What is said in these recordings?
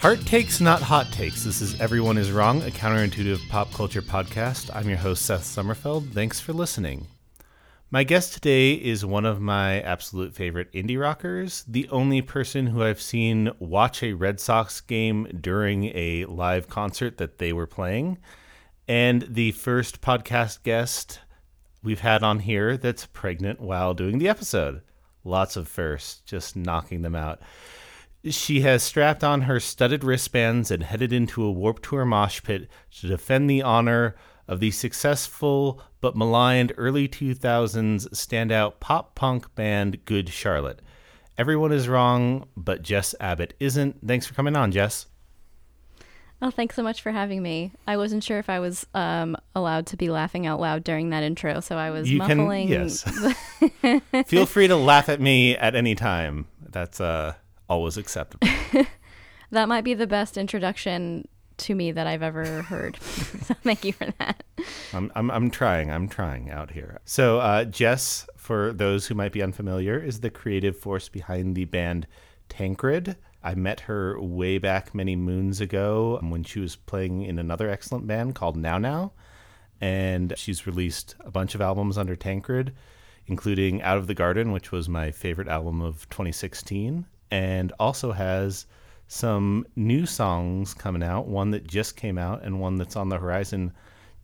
Heart Takes, Not Hot Takes. This is Everyone is Wrong, a counterintuitive pop culture podcast. I'm your host, Seth Sommerfeld. Thanks for listening. My guest today is one of my absolute favorite indie rockers, the only person who I've seen watch a Red Sox game during a live concert that they were playing, and the first podcast guest we've had on here that's pregnant while doing the episode. Lots of firsts, just knocking them out. She has strapped on her studded wristbands and headed into a Warped Tour mosh pit to defend the honor of the successful but maligned early 2000s standout pop punk band Good Charlotte. Everyone is wrong, but Jess Abbott isn't. Thanks for coming on, Jess. Oh, thanks so much for having me. I wasn't sure if I was um, allowed to be laughing out loud during that intro, so I was You muffling. can, yes. Feel free to laugh at me at any time. That's uh, always acceptable. that might be the best introduction to me that I've ever heard. so thank you for that. I'm, I'm, I'm trying. I'm trying out here. So, uh, Jess, for those who might be unfamiliar, is the creative force behind the band Tancred. I met her way back many moons ago when she was playing in another excellent band called Now Now. And she's released a bunch of albums under Tancred, including Out of the Garden, which was my favorite album of 2016, and also has some new songs coming out, one that just came out and one that's on the horizon.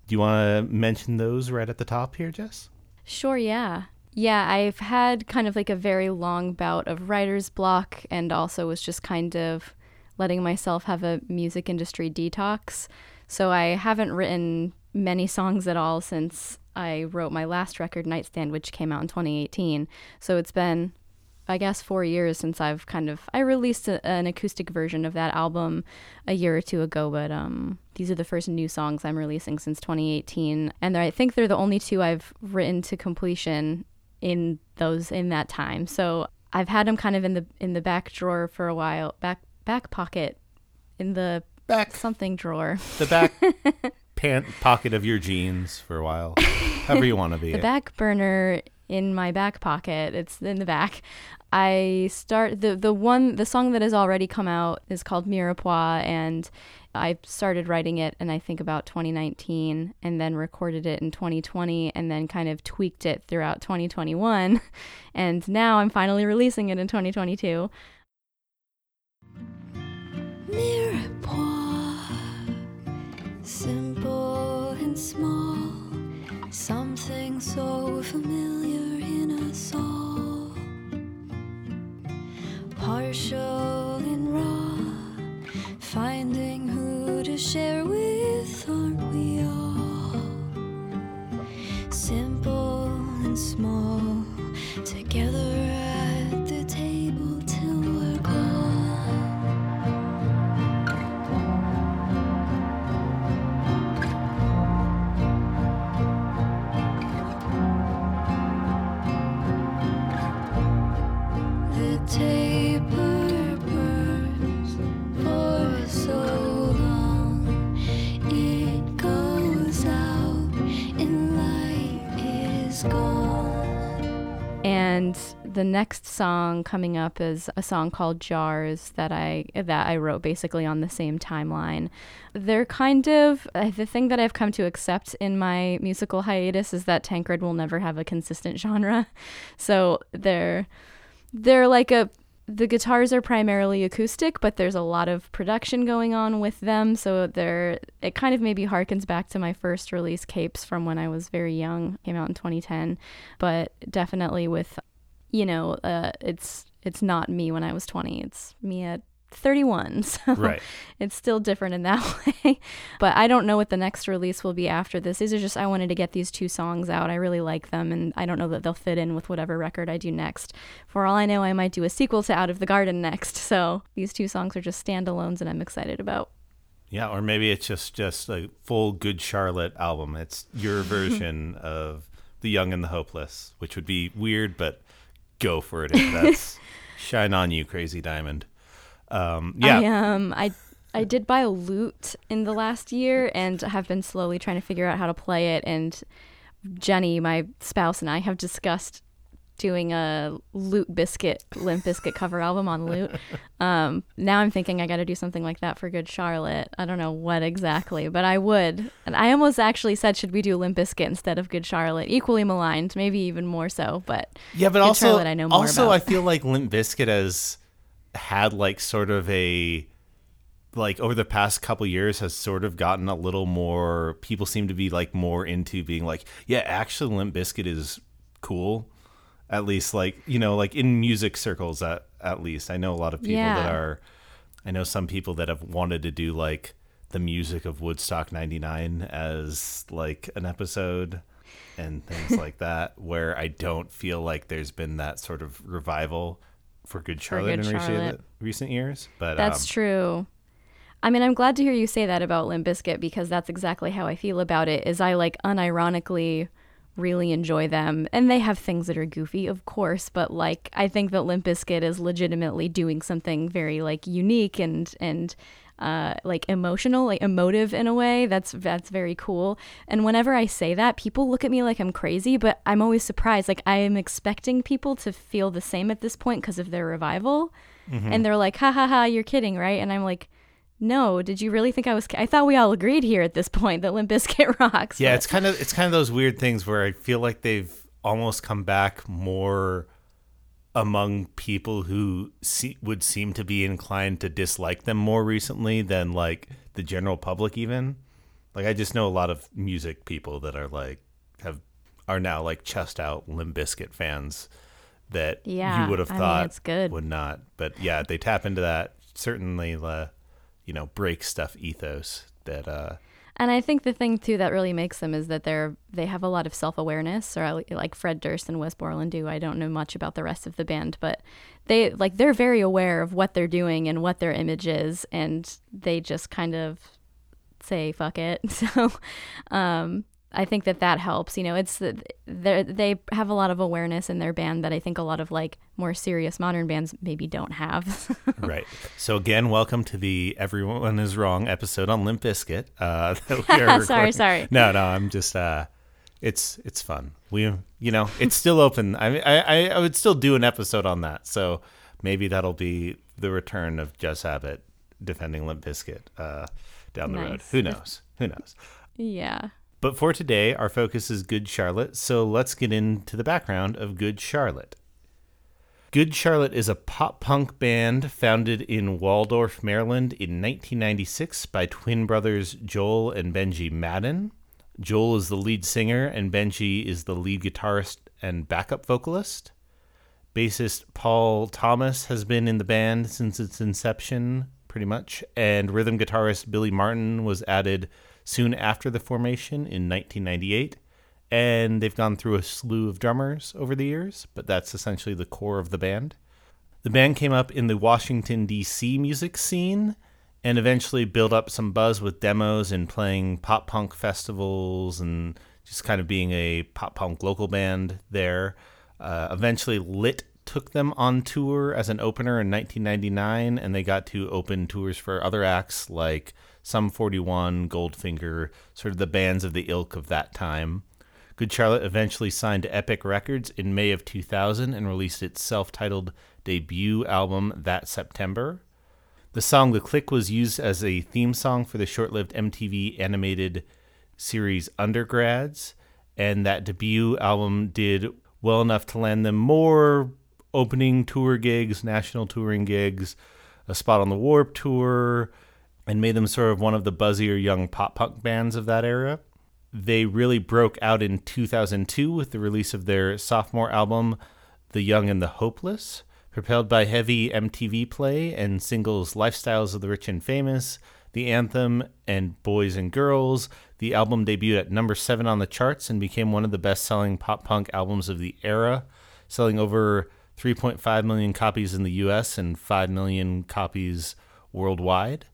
Do you want to mention those right at the top here, Jess? Sure, yeah. Yeah, I've had kind of like a very long bout of writer's block and also was just kind of letting myself have a music industry detox. So I haven't written many songs at all since I wrote my last record, Nightstand, which came out in 2018. So it's been I guess four years since I've kind of I released a, an acoustic version of that album a year or two ago, but um, these are the first new songs I'm releasing since 2018, and I think they're the only two I've written to completion in those in that time. So I've had them kind of in the in the back drawer for a while, back back pocket, in the back something drawer, the back pant pocket of your jeans for a while, however you want to be. the back burner in my back pocket. It's in the back. I start the the one the song that has already come out is called Mirepoix and I started writing it in I think about 2019 and then recorded it in 2020 and then kind of tweaked it throughout 2021 and now I'm finally releasing it in 2022. Mirepoix, simple and small, something so familiar in us all. Partial and raw, finding who to share with, aren't we all? Simple and small, together And the next song coming up is a song called Jars that I that I wrote basically on the same timeline. They're kind of uh, the thing that I've come to accept in my musical hiatus is that Tancred will never have a consistent genre. So they're they're like a the guitars are primarily acoustic, but there's a lot of production going on with them. So they're it kind of maybe harkens back to my first release, Capes, from when I was very young. Came out in 2010, but definitely with, you know, uh, it's it's not me when I was 20. It's me at 31. So Right. it's still different in that way. but I don't know what the next release will be after this. These are just I wanted to get these two songs out. I really like them and I don't know that they'll fit in with whatever record I do next. For all I know, I might do a sequel to Out of the Garden next. So these two songs are just standalones and I'm excited about. Yeah, or maybe it's just just a full Good Charlotte album. It's your version of The Young and the Hopeless, which would be weird, but go for it if that's shine on you, Crazy Diamond. Um, yeah, I um I I did buy a lute in the last year and have been slowly trying to figure out how to play it and Jenny, my spouse and I have discussed doing a Loot Biscuit, Limp Bizkit cover album on Loot. Um, now I'm thinking I got to do something like that for Good Charlotte. I don't know what exactly, but I would. And I almost actually said, should we do Limp Bizkit instead of Good Charlotte? Equally maligned, maybe even more so. But Yeah, but Good also, Charlotte I know more also, about. I feel like Limp Bizkit has had like sort of a like over the past couple years has sort of gotten a little more. People seem to be like more into being like, yeah, actually, Limp Bizkit is cool. At least, like you know, like in music circles, at at least I know a lot of people that are. I know some people that have wanted to do like the music of Woodstock '99 as like an episode and things like that, where I don't feel like there's been that sort of revival for Good Charlotte Good in recent, Charlotte. recent years. But That's um, true. I mean, I'm glad to hear you say that about Limp Bizkit because that's exactly how I feel about it. Is I like unironically really enjoy them, and they have things that are goofy, of course. But like, I think that Limp Bizkit is legitimately doing something very like unique and and uh, like emotional, like emotive in a way. That's that's very cool. And whenever I say that, people look at me like I'm crazy, but I'm always surprised. Like I am expecting people to feel the same at this point because of their revival, and they're like, "Ha ha ha, you're kidding, right?" And I'm like. No, did you really think I was? I thought we all agreed here at this point that Limp Bizkit rocks. yeah, but- it's kind of it's kind of those weird things where I feel like they've almost come back more among people who see, would seem to be inclined to dislike them more recently than like the general public even like i just know a lot of music people that are like have are now like chest out Limp Bizkit fans that Yeah, you would have I mean, thought it's good. would not but yeah they tap into that certainly the you know break stuff ethos that uh And I think the thing too that really makes them is that they're they have a lot of self awareness, or like Fred Durst and Wes Borland do. I don't know much about the rest of the band, but they like they're very aware of what they're doing and what their image is, and they just kind of say fuck it. So, um, I think that that helps. You know, it's they they have a lot of awareness in their band that I think a lot of like more serious modern bands maybe don't have. right. So again, welcome to the "Everyone Is Wrong" episode on Limp Bizkit. Uh, that we are Sorry, sorry. No, no, I'm just. Uh, it's it's fun. We, you know, it's still open. I, mean, I I would still do an episode on that. So maybe that'll be the return of Jess Abbott defending Limp Bizkit uh, down the road. Who knows? Who knows? yeah. But for today, our focus is Good Charlotte, so let's get into the background of Good Charlotte. Good Charlotte is a pop punk band founded in Waldorf, Maryland in 1996 by twin brothers Joel and Benji Madden. Joel is the lead singer, and Benji is the lead guitarist and backup vocalist. Bassist Paul Thomas has been in the band since its inception, pretty much, and rhythm guitarist Billy Martin was added soon after the formation in 1998. And they've gone through a slew of drummers over the years, but that's essentially the core of the band. The band came up in the Washington, D.C. music scene and eventually built up some buzz with demos and playing pop punk festivals and just kind of being a pop punk local band there. Uh, eventually, Lit took them on tour as an opener in 1999, and they got to open tours for other acts like Sum 41, Goldfinger, sort of the bands of the ilk of that time. Good Charlotte eventually signed to Epic Records in May of 2000 and released its self titled debut album that September. The song The Click was used as a theme song for the short lived MTV animated series Undergrads, and that debut album did well enough to land them more opening tour gigs, national touring gigs, a spot on the Warped Tour, and made them sort of one of the buzzier young pop punk bands of that era. They really broke out in 2002 with the release of their sophomore album, The Young and the Hopeless. Propelled by heavy MTV play and singles Lifestyles of the Rich and Famous, The Anthem, and Boys and Girls, the album debuted at number seven on the charts and became one of the best selling pop punk albums of the era, selling over 3.5 million copies in the US and 5 million copies worldwide.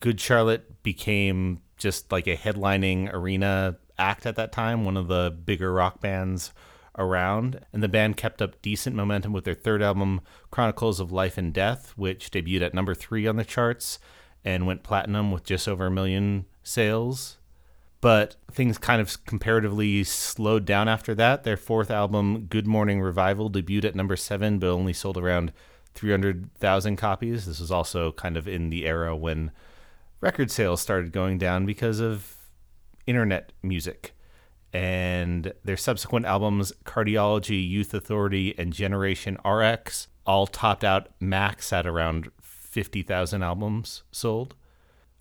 Good Charlotte became just like a headlining arena act at that time, one of the bigger rock bands around. And the band kept up decent momentum with their third album, Chronicles of Life and Death, which debuted at number three on the charts and went platinum with just over a million sales. But things kind of comparatively slowed down after that. Their fourth album, Good Morning Revival, debuted at number seven, but only sold around 300,000 copies. This was also kind of in the era when record sales started going down because of internet music. And their subsequent albums, Cardiology, Youth Authority, and Generation RX, all topped out max at around 50,000 albums sold.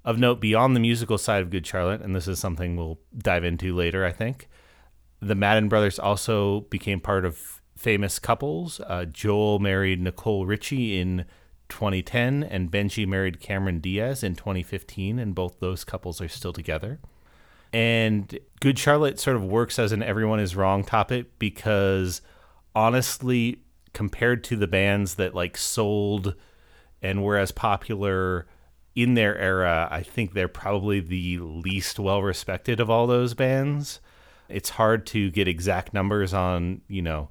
Of note, beyond the musical side of Good Charlotte, and this is something we'll dive into later, I think, the Madden brothers also became part of famous couples. Uh, Joel married Nicole Richie in 2010, and Benji married Cameron Diaz in 2015, and both those couples are still together. And Good Charlotte sort of works as an everyone is wrong topic because honestly, compared to the bands that like sold and were as popular in their era, I think they're probably the least well respected of all those bands. It's hard to get exact numbers on, you know,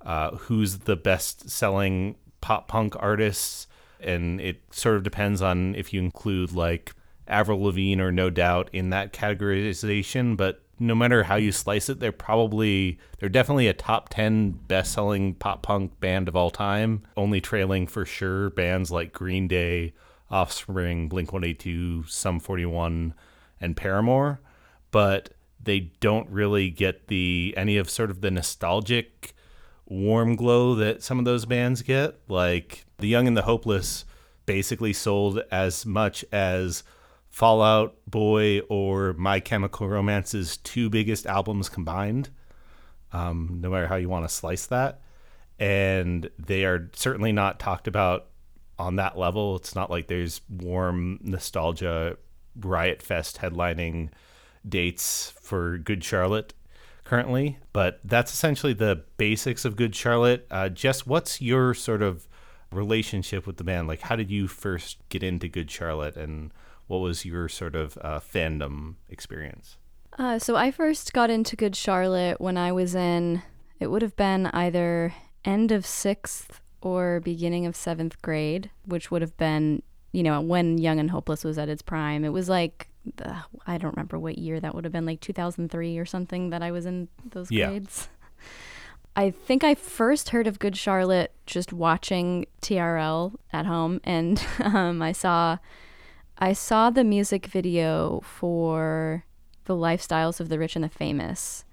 uh, who's the best selling pop punk artists. And it sort of depends on if you include like Avril Lavigne or No Doubt in that categorization. But no matter how you slice it, they're probably, they're definitely a top 10 best selling pop punk band of all time, only trailing for sure bands like Green Day, Offspring, Blink 182, Sum 41, and Paramore. But they don't really get the any of sort of the nostalgic warm glow that some of those bands get. Like The Young and the Hopeless basically sold as much as Fall Out Boy or My Chemical Romance's two biggest albums combined, um, no matter how you want to slice that. And they are certainly not talked about on that level. It's not like there's warm nostalgia Riot Fest headlining dates for Good Charlotte currently, but that's essentially the basics of Good Charlotte. Uh, Jess, what's your sort of relationship with the band? Like, how did you first get into Good Charlotte, and what was your sort of uh, fandom experience? Uh, so I first got into Good Charlotte when I was in, it would have been either end of sixth or beginning of seventh grade, which would have been, you know, when Young and Hopeless was at its prime. It was like, the, I don't remember what year that would have been, like 2003 or something that I was in those Yeah. grades. I think I first heard of Good Charlotte just watching TRL at home, and um, I saw, I saw the music video for the lifestyles of the rich and the famous.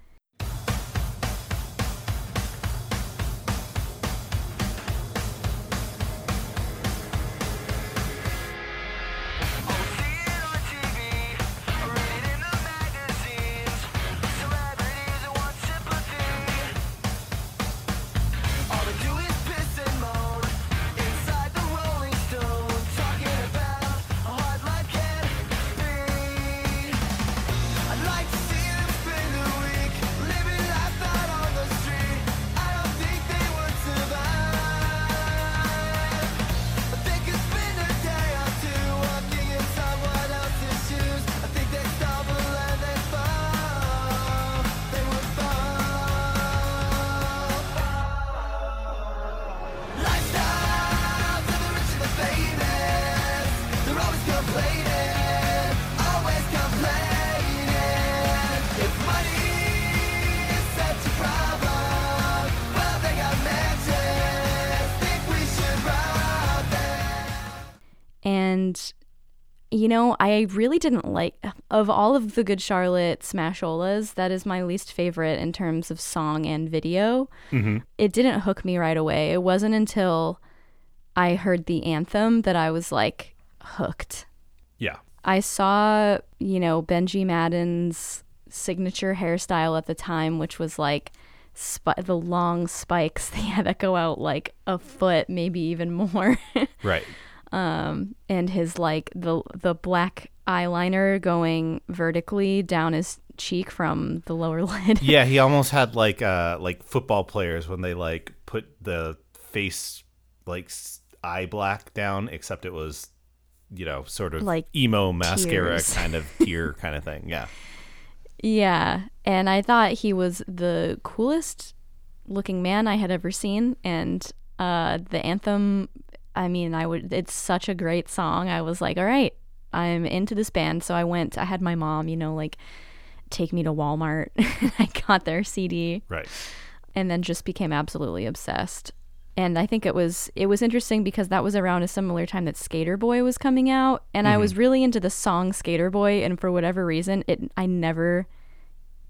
And you know, I really didn't like of all of the Good Charlotte Smasholas, that is my least favorite in terms of song and video. Mm-hmm. It didn't hook me right away. It wasn't until I heard the anthem that I was like hooked. Yeah. I saw, you know, Benji Madden's signature hairstyle at the time, which was like spi- the long spikes they had that go out like a foot, maybe even more. Right. Um, and his like the the black eyeliner going vertically down his cheek from the lower lid. yeah, he almost had like uh like football players when they like put the face like eye black down, except it was you know sort of Like emo mascara kind of tear kind of thing. Yeah. Yeah, and I thought he was the coolest looking man I had ever seen and uh the anthem I mean, I would it's such a great song. I was like, "All right, I'm into this band." So I went I had my mom, you know, like take me to Walmart. I got their CD Right. and then just became absolutely obsessed. And I think it was it was interesting because that was around a similar time that Skater Boy was coming out, and I mm-hmm. was really into the song Skater Boy, and for whatever reason, it I never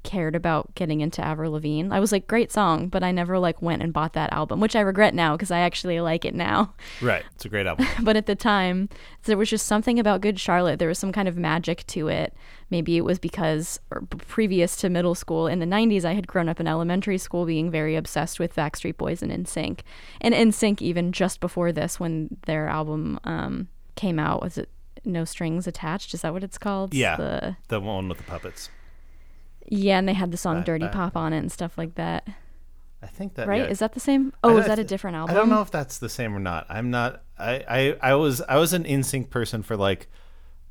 cared about getting into Avril Lavigne. I was like, great song, but I never like went and bought that album, which I regret now because I actually like it now. Right. It's a great album. but at the time, there was just something about Good Charlotte. There was some kind of magic to it. Maybe it was because or previous to middle school in the 90s, I had grown up in elementary school being very obsessed with Backstreet Boys and NSYNC. And NSYNC, even just before this, when their album um, came out, was it No Strings Attached? Is that what it's called? Yeah. The, the one with the puppets. Yeah, and they had the song Dirty. Pop on it and stuff like that. I think that Right? yeah. Is that the same? Oh, is that a different album? I don't know if that's the same or not. I'm not. I I, I was I was an NSYNC person for like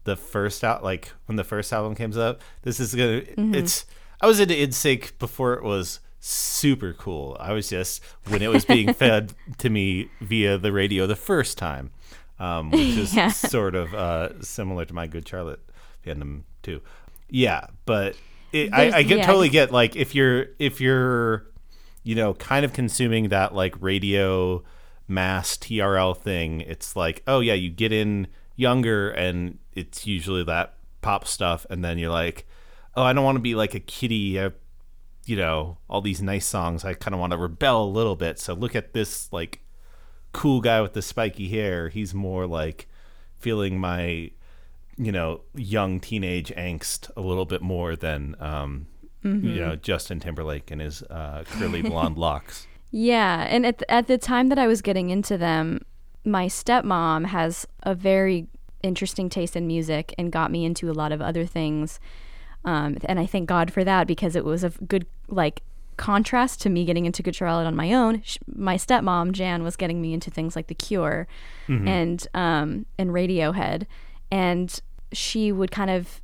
the first out like when the first album came up. This is gonna. Mm-hmm. It's. I was into NSYNC before it was super cool. I was just when it was being fed to me via the radio the first time, um, which is Yeah. sort of uh, similar to my Good Charlotte fandom too. Yeah, but it, I, I get yeah, totally get like if you're if you're you know kind of consuming that like radio mass TRL thing, it's like oh yeah, you get in younger and it's usually that pop stuff, and then you're like oh I don't want to be like a kiddie. I, you know all these nice songs. I kind of want to rebel a little bit. So look at this like cool guy with the spiky hair. He's more like feeling my you know young teenage angst a little bit more than um, you know Justin Timberlake and his uh, curly blonde locks. Yeah, and at the, at the time that I was getting into them, my stepmom has a very interesting taste in music and got me into a lot of other things. Um, and I thank God for that because it was a good like contrast to me getting into Good Charlotte on my own. Sh- my stepmom Jan was getting me into things like The Cure and um, and Radiohead, and she would kind of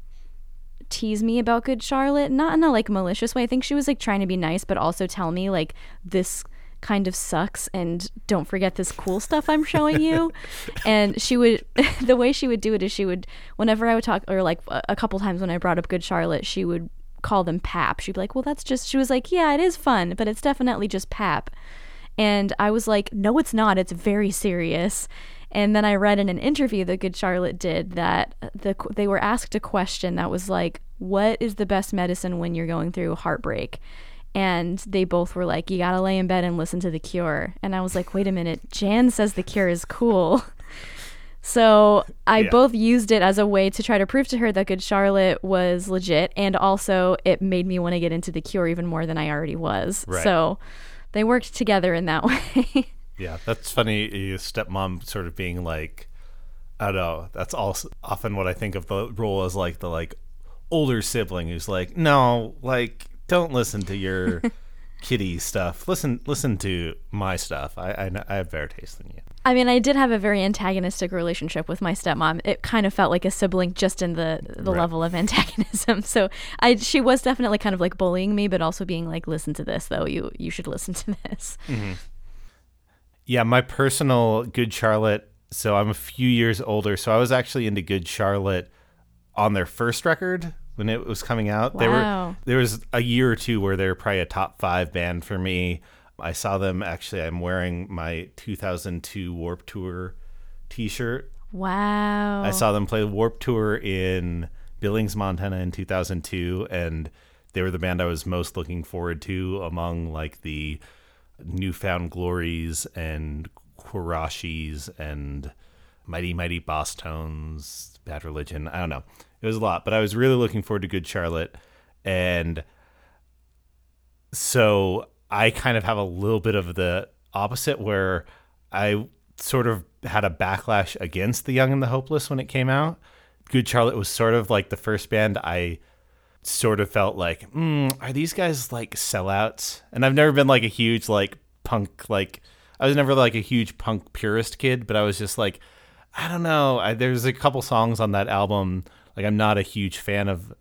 tease me about Good Charlotte, not in a like malicious way. I think she was like trying to be nice, but also tell me like this kind of sucks and don't forget this cool stuff I'm showing you. and she would, the way she would do it is she would, whenever I would talk, or like a a couple times when I brought up Good Charlotte, she would call them pap. She'd be like, well, that's just, she was like, yeah, it is fun, but it's definitely just pap. And I was like, no, it's not. It's very serious. And then I read in an interview that Good Charlotte did that the they were asked a question that was like, "What is the best medicine when you're going through heartbreak?" And they both were like, "You gotta lay in bed and listen to The Cure." And I was like, "Wait a minute, Jan says The Cure is cool." So I Yeah. both used it as a way to try to prove to her that Good Charlotte was legit, and also it made me want to get into The Cure even more than I already was. Right. So they worked together in that way. Yeah, that's funny. Your stepmom sort of being like, I don't know. That's also often what I think of the role as like the like older sibling who's like, no, like don't listen to your kitty stuff. Listen, listen to my stuff. I I, I have better taste than you. I mean, I did have a very antagonistic relationship with my stepmom. It kind of felt like a sibling, just in the the Right. level of antagonism. So I, she was definitely kind of like bullying me, but also being like, "Listen to this, though. You you should listen to this." Mm-hmm. Yeah, my personal Good Charlotte. So I'm a few years older. So I was actually into Good Charlotte on their first record when it was coming out. They were there was a year or two where they were probably a top five band for me. I saw them actually. I'm wearing my 2002 Warped Tour T-shirt. Wow. I saw them play Warped Tour in Billings, Montana in 2002, and they were the band I was most looking forward to among like the New Found Glories and Quarashis and Mighty Mighty Bosstones, Bad Religion. I don't know. It was a lot, but I was really looking forward to Good Charlotte, and so I kind of have a little bit of the opposite where I sort of had a backlash against The Young and the Hopeless when it came out. Good Charlotte was sort of like the first band I sort of felt like, mm, are these guys like sellouts? And I've never been like a huge like punk like I was never like a huge punk purist kid, but I was just like, I don't know. I, there's a couple songs on that album. Like I'm not a huge fan of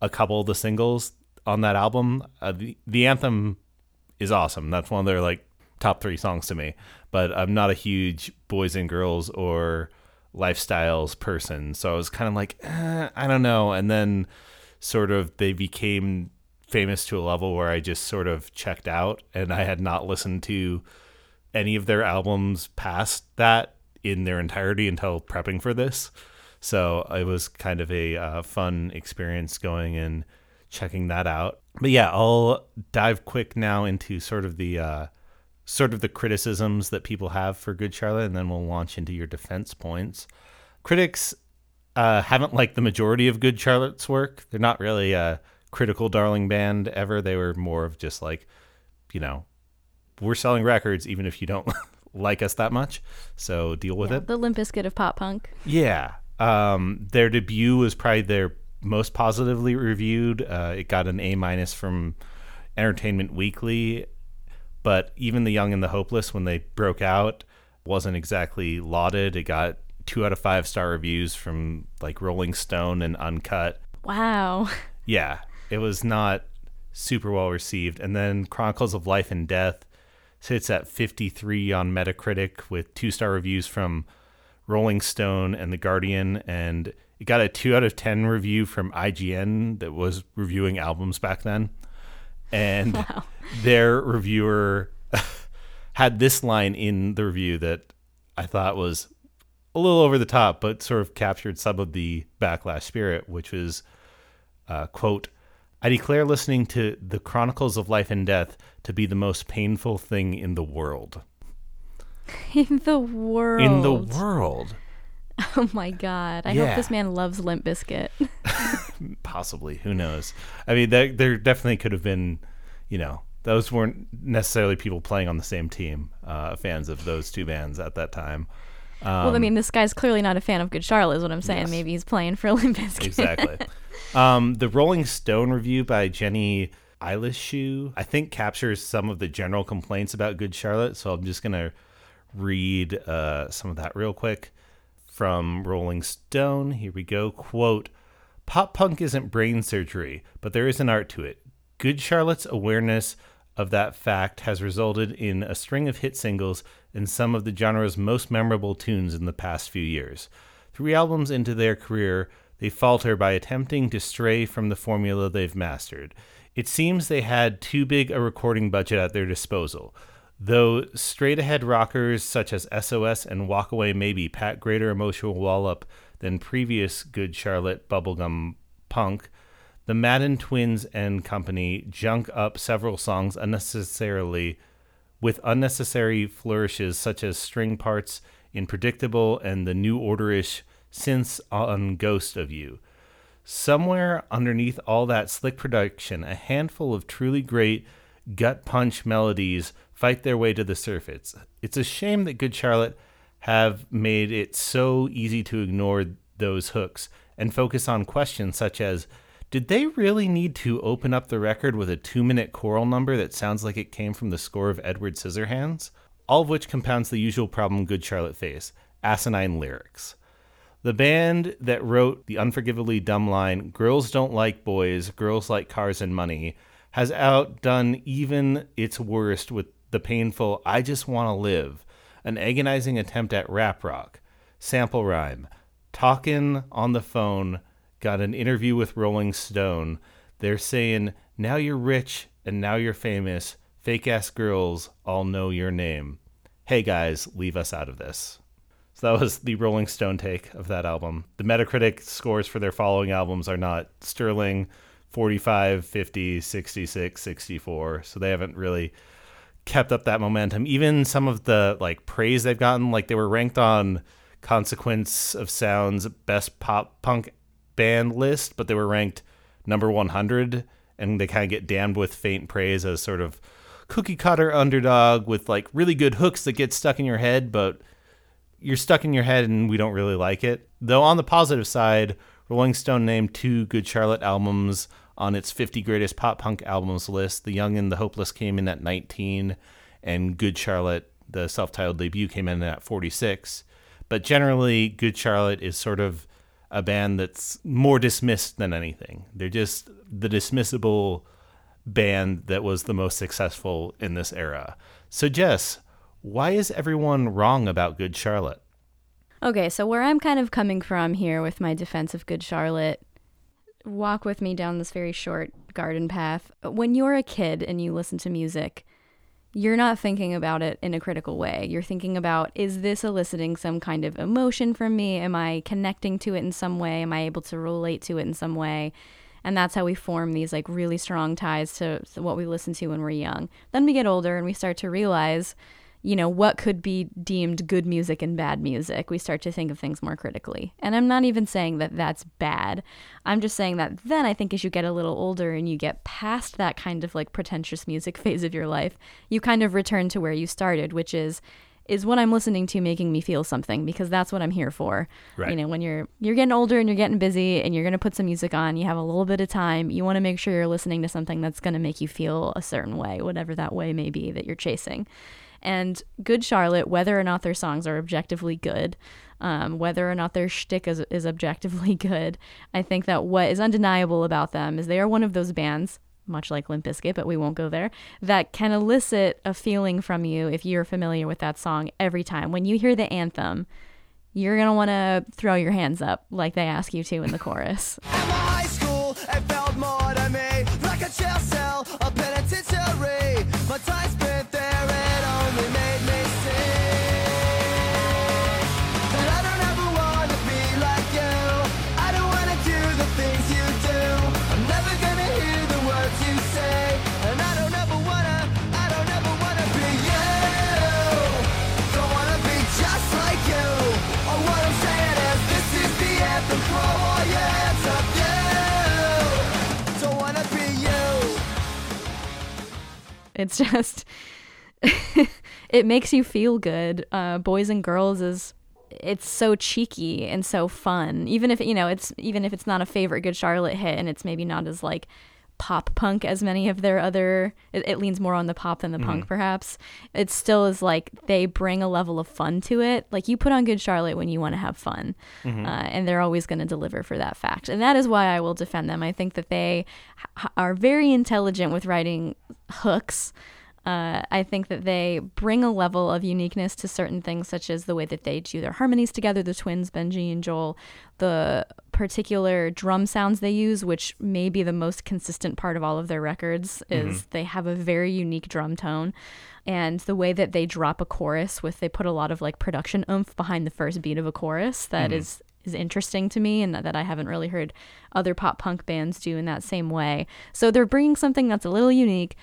a couple of the singles on that album. Uh, the the anthem is awesome. That's one of their like top three songs to me. But I'm not a huge boys and girls or lifestyles person, so I was kind of like, eh, I don't know. And then sort of they became famous to a level where I just sort of checked out and I had not listened to any of their albums past that in their entirety until prepping for this. So it was kind of a uh, fun experience going and checking that out. But yeah, I'll dive quick now into sort of the uh, sort of the criticisms that people have for Good Charlotte, and then we'll launch into your defense points. Critics uh, haven't liked the majority of Good Charlotte's work. They're not really a critical darling band ever. They were more of just like, you know, we're selling records even if you don't like us that much. So deal with Yeah, it. the Limp Bizkit of pop punk. Yeah. Um, their debut was probably their most positively reviewed. Uh, it got an A minus from Entertainment Weekly, but even the Young and the Hopeless, when they broke out, wasn't exactly lauded. It got two out of five star reviews from like Rolling Stone and Uncut. Wow. Yeah, it was not super well received. And then Chronicles of Life and Death sits at 53 on Metacritic with two star reviews from Rolling Stone and The Guardian. And it got a 2 out of 10 review from IGN that was reviewing albums back then. And their reviewer had this line in the review that I thought was a little over the top, but sort of captured some of the backlash spirit, which was uh, quote, I declare listening to the Chronicles of Life and Death to be the most painful thing in the world. In the world. In the world. Oh my god. I Yeah. hope this man loves Limp Bizkit. Possibly. Who knows? I mean, there, there definitely could have been, you know, those weren't necessarily people playing on the same team, uh, fans of those two bands at that time. Well, I mean, this guy's clearly not a fan of Good Charlotte, is what I'm saying. Um, Yes. Maybe he's playing for Limp Bizkit. exactly. Um, the Rolling Stone review by Jenny Eliscu, I think, captures some of the general complaints about Good Charlotte. So I'm just going to read uh, some of that real quick from Rolling Stone. Here we go. Quote Pop punk isn't brain surgery, but there is an art to it. Good Charlotte's awareness of that fact has resulted in a string of hit singles and some of the genre's most memorable tunes in the past few years. Three albums into their career, they falter by attempting to stray from the formula they've mastered. It seems they had too big a recording budget at their disposal. Though straight ahead rockers such as SOS and Walk Away Maybe pack greater emotional wallop than previous Good Charlotte bubblegum punk, the Madden Twins and Company junk up several songs unnecessarily with unnecessary flourishes such as string parts in Predictable and the New Orderish synths on Ghost of You. Somewhere underneath all that slick production, a handful of truly great gut punch melodies fight their way to the surface. It's a shame that Good Charlotte have made it so easy to ignore those hooks and focus on questions such as did they really need to open up the record with a two minute choral number that sounds like it came from the score of Edward Scissorhands? All of which compounds the usual problem Good Charlotte face asinine lyrics. The band that wrote the unforgivably dumb line, Girls Don't Like Boys, Girls Like Cars and Money, has outdone even its worst with the painful I Just Wanna Live, an agonizing attempt at rap rock. Sample rhyme. Talkin' on the phone, got an interview with Rolling Stone. They're saying, now you're rich and now you're famous. Fake ass girls all know your name. Hey guys, leave us out of this. So that was the Rolling Stone take of that album. The Metacritic scores for their following albums are not sterling 45, 50, 66, 64. So they haven't really kept up that momentum. Even some of the like praise they've gotten, like they were ranked on Consequence of Sound's best pop punk band list, but they were ranked number 100 and they kind of get damned with faint praise as sort of cookie cutter underdog with like really good hooks that get stuck in your head, but you're stuck in your head and we don't really like it. Though on the positive side, Rolling Stone named two Good Charlotte albums on its 50 greatest pop punk albums list. The Young and the Hopeless came in at 19, and Good Charlotte, the self titled debut, came in at 46. But generally, Good Charlotte is sort of a band that's more dismissed than anything. They're just the dismissible band that was the most successful in this era. So, Jess, why is everyone wrong about Good Charlotte? Okay, so where I'm kind of coming from here with my defense of Good Charlotte, walk with me down this very short garden path. When you're a kid and you listen to music, you're not thinking about it in a critical way. You're thinking about is this eliciting some kind of emotion from me? Am I connecting to it in some way? Am I able to relate to it in some way? And that's how we form these like really strong ties to, to what we listen to when we're young. Then we get older and we start to realize you know, what could be deemed good music and bad music. We start to think of things more critically. And I'm not even saying that that's bad. I'm just saying that then I think as you get a little older and you get past that kind of like pretentious music phase of your life, you kind of return to where you started, which is is what I'm listening to making me feel something because that's what I'm here for. Right. You know, when you're you're getting older and you're getting busy and you're going to put some music on, you have a little bit of time, you want to make sure you're listening to something that's going to make you feel a certain way, whatever that way may be that you're chasing. And Good Charlotte, whether or not their songs are objectively good, um, whether or not their shtick is, is objectively good, I think that what is undeniable about them is they are one of those bands, much like Limp Bizkit, but we won't go there, that can elicit a feeling from you if you're familiar with that song every time. When you hear the anthem, you're going to want to throw your hands up like they ask you to in the chorus. It's just, it makes you feel good. Uh, Boys and Girls is, it's so cheeky and so fun. Even if you know it's even if it's not a favorite Good Charlotte hit, and it's maybe not as like pop punk as many of their other. It, it leans more on the pop than the punk, perhaps. It still is like they bring a level of fun to it. Like you put on Good Charlotte when you want to have fun, uh, and they're always going to deliver for that fact. And that is why I will defend them. I think that they h- are very intelligent with writing hooks. Uh, I think that they bring a level of uniqueness to certain things, such as the way that they do their harmonies together, the twins, Benji and Joel, the particular drum sounds they use, which may be the most consistent part of all of their records, is they have a very unique drum tone. And the way that they drop a chorus with, they put a lot of like production oomph behind the first beat of a chorus that is is interesting to me and that, that I haven't really heard other pop punk bands do in that same way. So they're bringing something that's a little unique,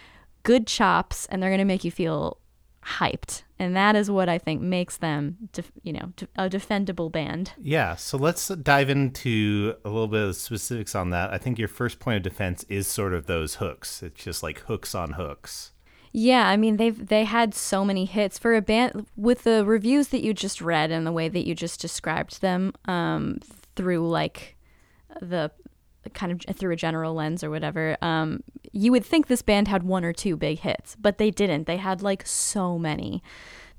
good chops, and they're going to make you feel hyped. And that is what I think makes them, def- you know, de- a defendable band. Yeah, so let's dive into a little bit of specifics on that. I think your first point of defense is sort of those hooks. It's just like hooks on hooks. Yeah, I mean they've they had so many hits for a band with the reviews that you just read and the way that you just described them um, through like the kind of through a general lens or whatever. Um, you would think this band had one or two big hits, but they didn't. They had like so many.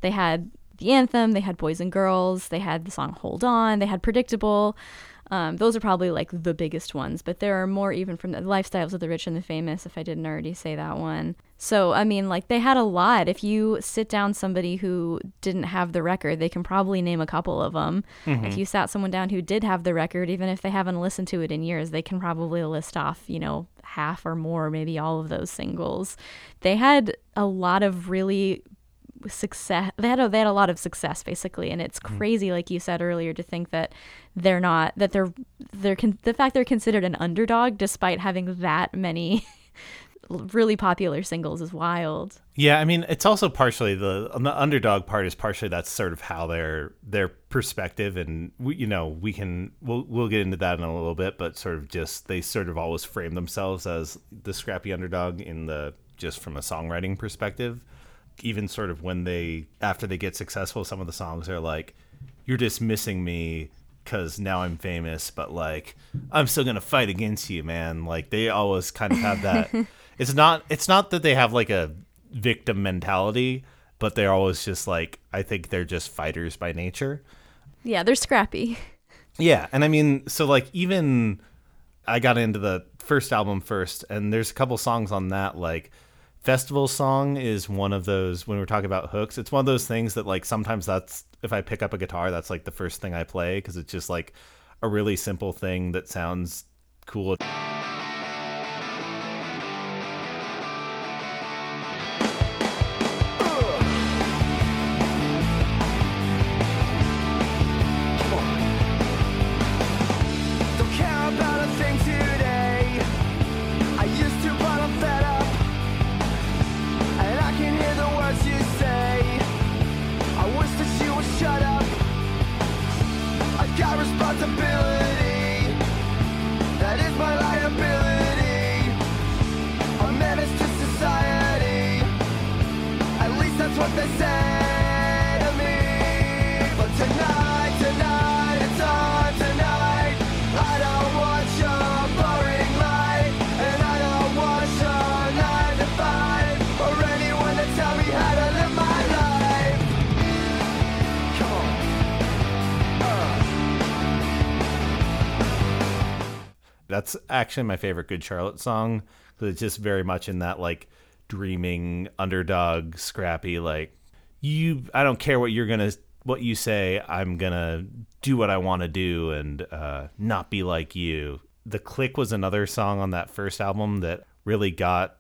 They had the anthem, they had Boys and Girls, they had the song Hold On, they had Predictable. Um, those are probably like the biggest ones, but there are more even from the lifestyles of the rich and the famous, if I didn't already say that one. So, I mean, like they had a lot. If you sit down somebody who didn't have the record, they can probably name a couple of them. If you sat someone down who did have the record, even if they haven't listened to it in years, they can probably list off, you know, half or more, maybe all of those singles. They had a lot of really success they had a, they had a lot of success basically. And it's mm-hmm. crazy like you said earlier to think that they're not that they're they're con- the fact they're considered an underdog despite having that many really popular singles is wild. Yeah, I mean, it's also partially the on the underdog part is partially that's sort of how their their perspective. And we, you know we can we'll we'll get into that in a little bit, but sort of just they sort of always frame themselves as the scrappy underdog in the just from a songwriting perspective. Even sort of when they after they get successful, some of the songs are like, "You're dismissing me." Cause now I'm famous, but like I'm still gonna fight against you, man. Like they always kind of have that. it's not. It's not that they have like a victim mentality, but they're always just like I think they're just fighters by nature. yeah they're scrappy Yeah, and I mean, so like even I got into the first album first, and there's a couple songs on that. Like Festival Song is one of those when we're talking about hooks. It's one of those things that like sometimes that's if I pick up a guitar, that's like the first thing I play because it's just like a really simple thing that sounds cool. My liability. A menace to society. At least that's what they say That's actually my favorite Good Charlotte song because it's just very much in that like dreaming underdog, scrappy like you. I don't care what you're gonna what you say. I'm gonna do what I want to do and uh, not be like you. The Click was another song on that first album that really got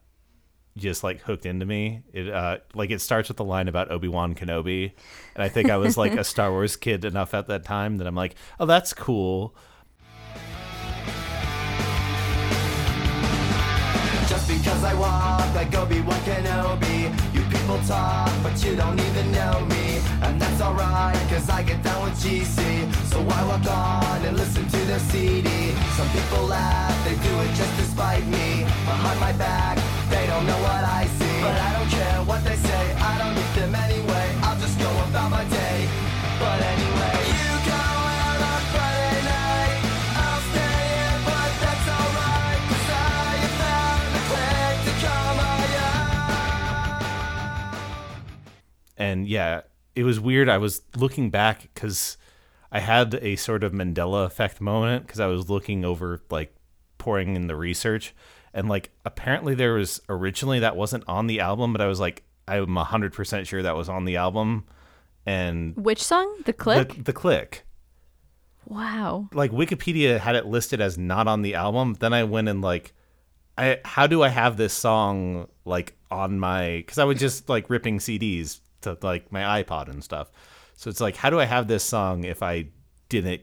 just like hooked into me. It uh like it starts with the line about Obi-Wan Kenobi. And I think I was like a Star Wars kid enough at that time that I'm like, "Oh, that's cool." I walk like Obi-Wan Kenobi. You people talk, but you don't even know me. And that's alright, cause I get down with GC So I walk on and listen to their CD Some people laugh, they do it just to spite me. Behind my back, they don't know what I see. But I don't care what they say, I don't need them anyway and yeah, it was weird. I was looking back because I had a sort of Mandela effect moment because I was looking over like pouring in the research, and like apparently there was originally that wasn't on the album, but I was like, I'm hundred percent sure that was on the album, and Which song? The Click? the the click. wow. Like Wikipedia had it listed as not on the album. Then I went and like, I how do I have this song like on my? Because I was just like ripping CDs to like my iPod and stuff. So it's like, how do I have this song if I didn't?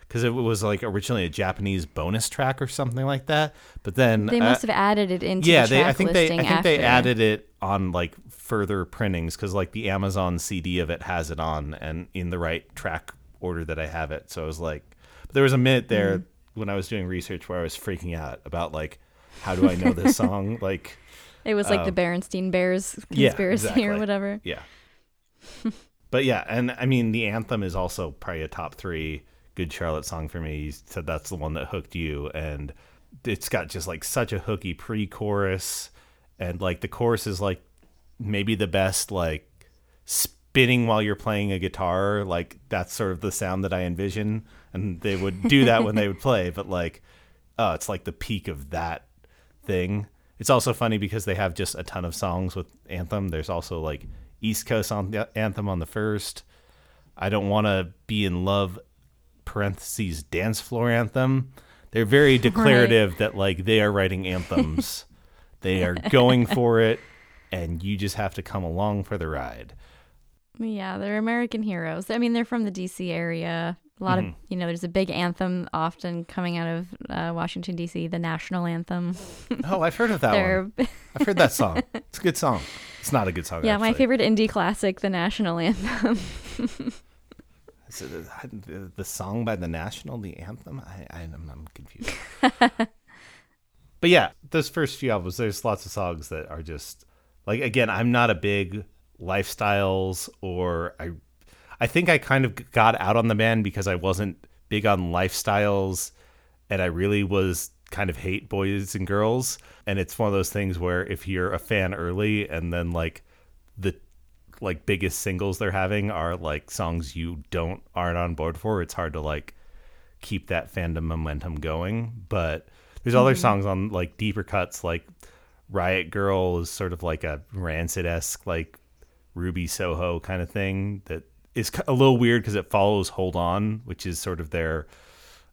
Because it was like originally a Japanese bonus track or something like that. But then They uh, must have added it into yeah, the they I think they I think they added it on like further printings because like the Amazon CD of it has it on and in the right track order that I have it. So I was like, but there was a minute there Mm-hmm. when I was doing research where I was freaking out about like, how do I know this song? Like, It was like the Berenstein Bears Um, yeah, conspiracy exactly. or whatever. yeah. but yeah, and I mean the anthem is also probably a top three good Charlotte song for me. You said that's the one that hooked you, and it's got just like such a hooky pre-chorus, and like the chorus is like maybe the best like spinning while you're playing a guitar. Like that's sort of the sound that I envision, and they would do that when they would play. But like, oh, it's like the peak of that thing. It's also funny because they have just a ton of songs with Anthem. There's also like East Coast on the Anthem on the first. I don't want to be in love. Parentheses dance floor anthem. They're very declarative that like they are writing anthems. they are going for it, and you just have to come along for the ride. Yeah, they're American heroes. I mean, they're from the DC area. A lot Mm-hmm. of, you know, there's a big anthem often coming out of uh, Washington, D.C., the national anthem. Oh, I've heard of that one. I've heard that song. It's a good song. It's not a good song. yeah, my favorite indie classic, the national anthem. The, the song by the National, the anthem? I, I I'm, I'm confused. but yeah, those first few albums, there's lots of songs that are just like again, I'm not a big lifestyles or I I think I kind of got out on the band because I wasn't big on lifestyles and I really was kind of hate boys and girls. And it's one of those things where if you're a fan early and then like the like biggest singles they're having are like songs you don't aren't on board for it's hard to like keep that fandom momentum going. But there's other mm-hmm. songs on like deeper cuts like riot girl is sort of like a rancid-esque like ruby soho kind of thing that is a little weird because it follows hold on which is sort of their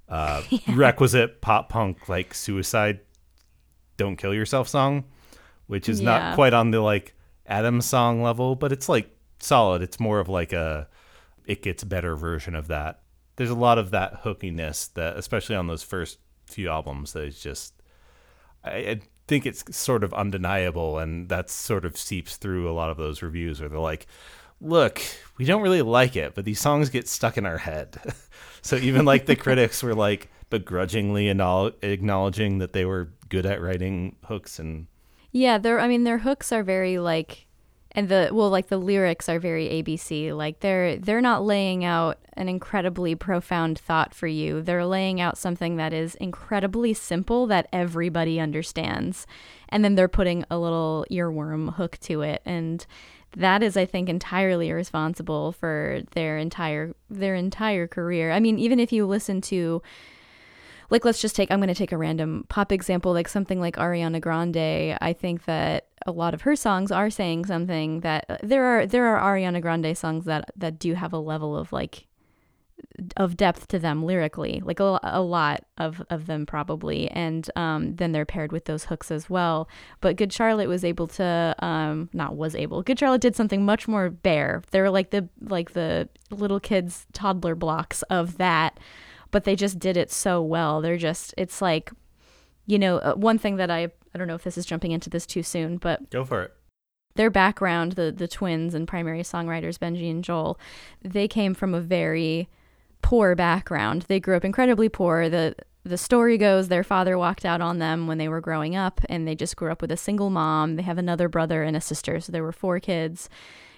uh, requisite pop punk like suicide don't kill yourself song, which is Yeah. not quite on the like Adams song level, but it's like solid. It's more of like a it gets better version of that. There's a lot of that hookiness that, especially on those first few albums, that is just. I, I think it's sort of undeniable, and that sort of seeps through a lot of those reviews where they're like, "Look, we don't really like it, but these songs get stuck in our head." so even like the critics were like begrudgingly acknowledging that they were good at writing hooks and Yeah, their I mean their hooks are very like and the well like the lyrics are very ABC. Like they're they're not laying out an incredibly profound thought for you. They're laying out something that is incredibly simple that everybody understands. And then they're putting a little earworm hook to it and that is I think entirely responsible for their entire their entire career. I mean, even if you listen to like let's just take i'm going to take a random pop example like something like ariana grande i think that a lot of her songs are saying something that uh, there are there are ariana grande songs that that do have a level of like of depth to them lyrically like a, a lot of of them probably and um then they're paired with those hooks as well but good charlotte was able to um not was able good charlotte did something much more bare they're like the like the little kids toddler blocks of that but they just did it so well. They're just, it's like, you know, uh, one thing that I, I don't know if this is jumping into this too soon, but go for it. their background, the the twins and primary songwriters Benji and Joel, they came from a very poor background. They grew up incredibly poor. The the story goes their father walked out on them when they were growing up and they just grew up with a single mom. They have another brother and a sister, so there were four kids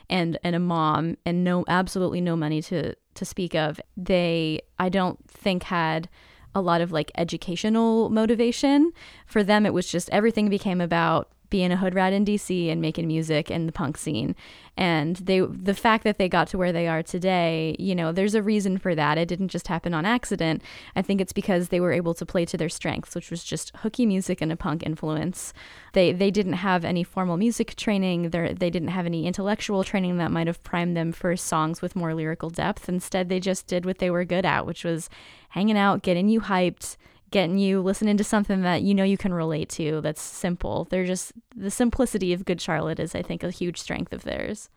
and and a mom and no absolutely no money to to speak of. They I don't think had a lot of like educational motivation. For them it was just everything became about being a hood rat in DC and making music in the punk scene. And they the fact that they got to where they are today, you know, there's a reason for that. It didn't just happen on accident. I think it's because they were able to play to their strengths, which was just hooky music and a punk influence. They they didn't have any formal music training. They they didn't have any intellectual training that might have primed them for songs with more lyrical depth. Instead, they just did what they were good at, which was hanging out, getting you hyped, getting you listening to something that you know you can relate to that's simple. They're just the simplicity of Good Charlotte is I think a huge strength of theirs.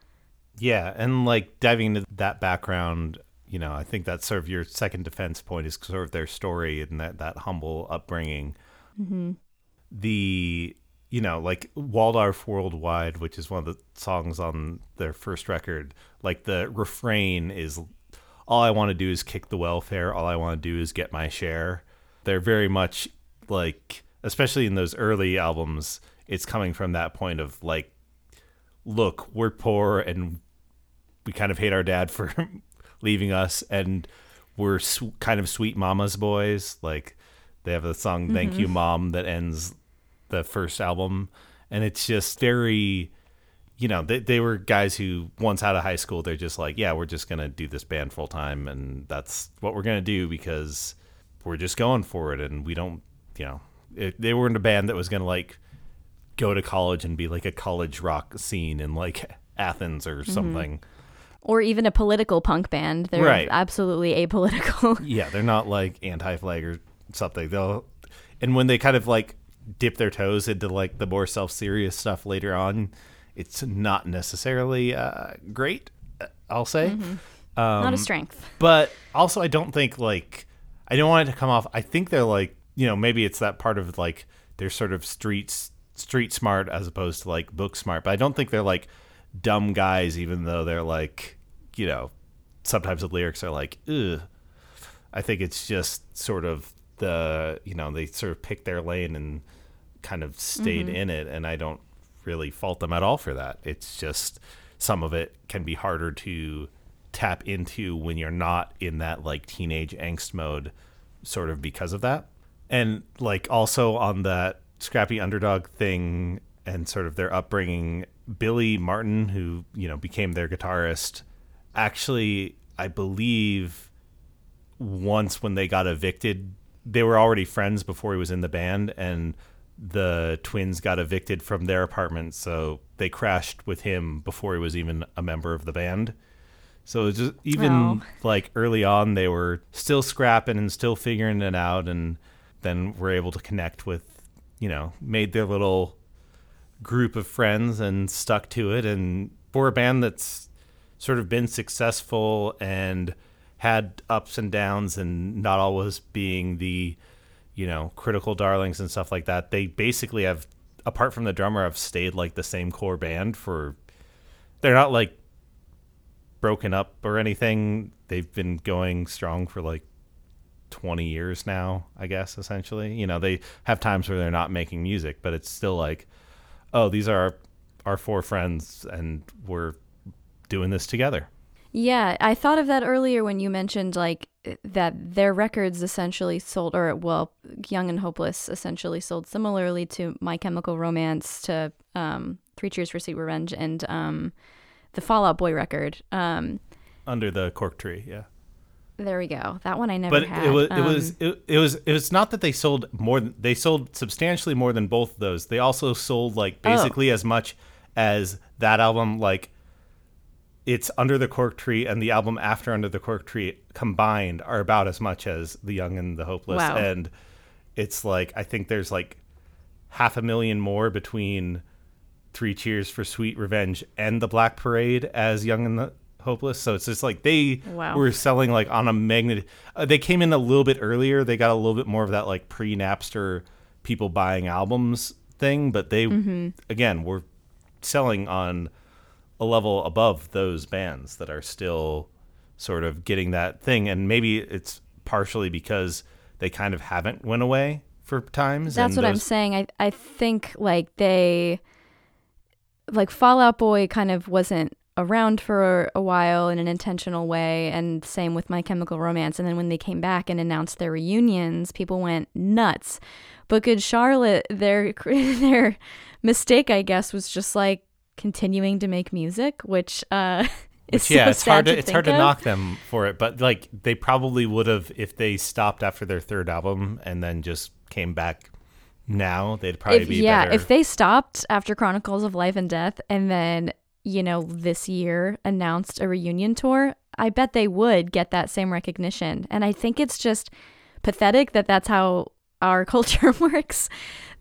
Yeah, and like diving into that background, you know, I think that's sort of your second defense point is sort of their story and that that humble upbringing. Mm-hmm. The you know, like Waldorf Worldwide, which is one of the songs on their first record, like the refrain is all I want to do is kick the welfare, all I want to do is get my share. They're very much like especially in those early albums, it's coming from that point of like look, we're poor and we kind of hate our dad for leaving us and we're kind of sweet mama's boys. Like they have the song mm-hmm. thank you mom that ends the first album. And it's just very you know they, they were guys who once out of high school they're just like yeah we're just gonna do this band full time and that's what we're gonna do because we're just going for it and we don't you know it, they weren't a band that was gonna like go to college and be like a college rock scene in like Athens or mm-hmm. something. Or even a political punk band. They're Right. absolutely apolitical. Yeah, they're not like anti-flag or something. They'll and when they kind of like dip their toes into like the more self-serious stuff later on, it's not necessarily uh, great. I'll say. Mm-hmm. Not a um, strength. but also I don't think like I don't want it to come off. I think they're like you know maybe it's that part of like they're sort of streets street smart as opposed to like book smart. But I don't think they're like dumb guys, even though they're like you know sometimes the lyrics are like ugh. I think it's just sort of the you know they sort of picked their lane and kind of stayed mm-hmm. in it, and I don't really fault them at all for that. It's just some of it can be harder to tap into when you're not in that like teenage angst mode, sort of because of that. And like also on that scrappy underdog thing and sort of their upbringing, Billy Martin, who you know became their guitarist, actually I believe once when they got evicted, they were already friends before he was in the band, and the twins got evicted from their apartment, so they crashed with him before he was even a member of the band. So it's just even Oh. like early on, they were still scrapping and still figuring it out, and then were able to connect with, you know, made their little group of friends and stuck to it. And for a band that's sort of been successful and had ups and downs and not always being the, you know, critical darlings and stuff like that, they basically have, apart from the drummer, have stayed like the same core band for. They're not like broken up or anything. They've been going strong for like 20 years now, I guess, essentially. You know, they have times where they're not making music, but it's still like, oh, these are our, our four friends and we're doing this together. Yeah, I thought of that earlier when you mentioned like that their records essentially sold, or well, Young and Hopeless essentially sold similarly to My Chemical Romance, to um, Three Cheers for Sweet Revenge, and um, the Fall Out Boy record. Um, Under the cork tree, yeah. there we go. That one I never But had. it was it Um, was it, it was it was not that they sold more than they sold substantially more than both of those. They also sold like Oh. basically as much as that album like it's Under the Cork Tree and the album after Under the Cork Tree combined are about as much as The Young and the Hopeless Wow. and it's like I think there's like half a million more between Three Cheers for Sweet Revenge and The Black Parade as Young and the Hopeless. So it's just like they Wow. were selling like on a magnet. Uh, they came in a little bit earlier. They got a little bit more of that like pre Napster people buying albums thing, but they again were selling on a level above those bands that are still sort of getting that thing. And maybe it's partially because they kind of haven't went away for times. That's what I'm saying. I I think like they like Fall Out Boy kind of wasn't around for a while in an intentional way and same with My Chemical Romance and then when they came back and announced their reunions, people went nuts. But Good Charlotte their their mistake I guess was just like continuing to make music, which uh is Which, yeah, so it's hard sad to, it's hard think to knock them for it, but like they probably would have if they stopped after their third album and then just came back now. They'd probably if, be yeah, better. if they stopped after Chronicles of Life and Death and then, you know, this year announced a reunion tour, I bet they would get that same recognition. And I think it's just pathetic that that's how our culture works.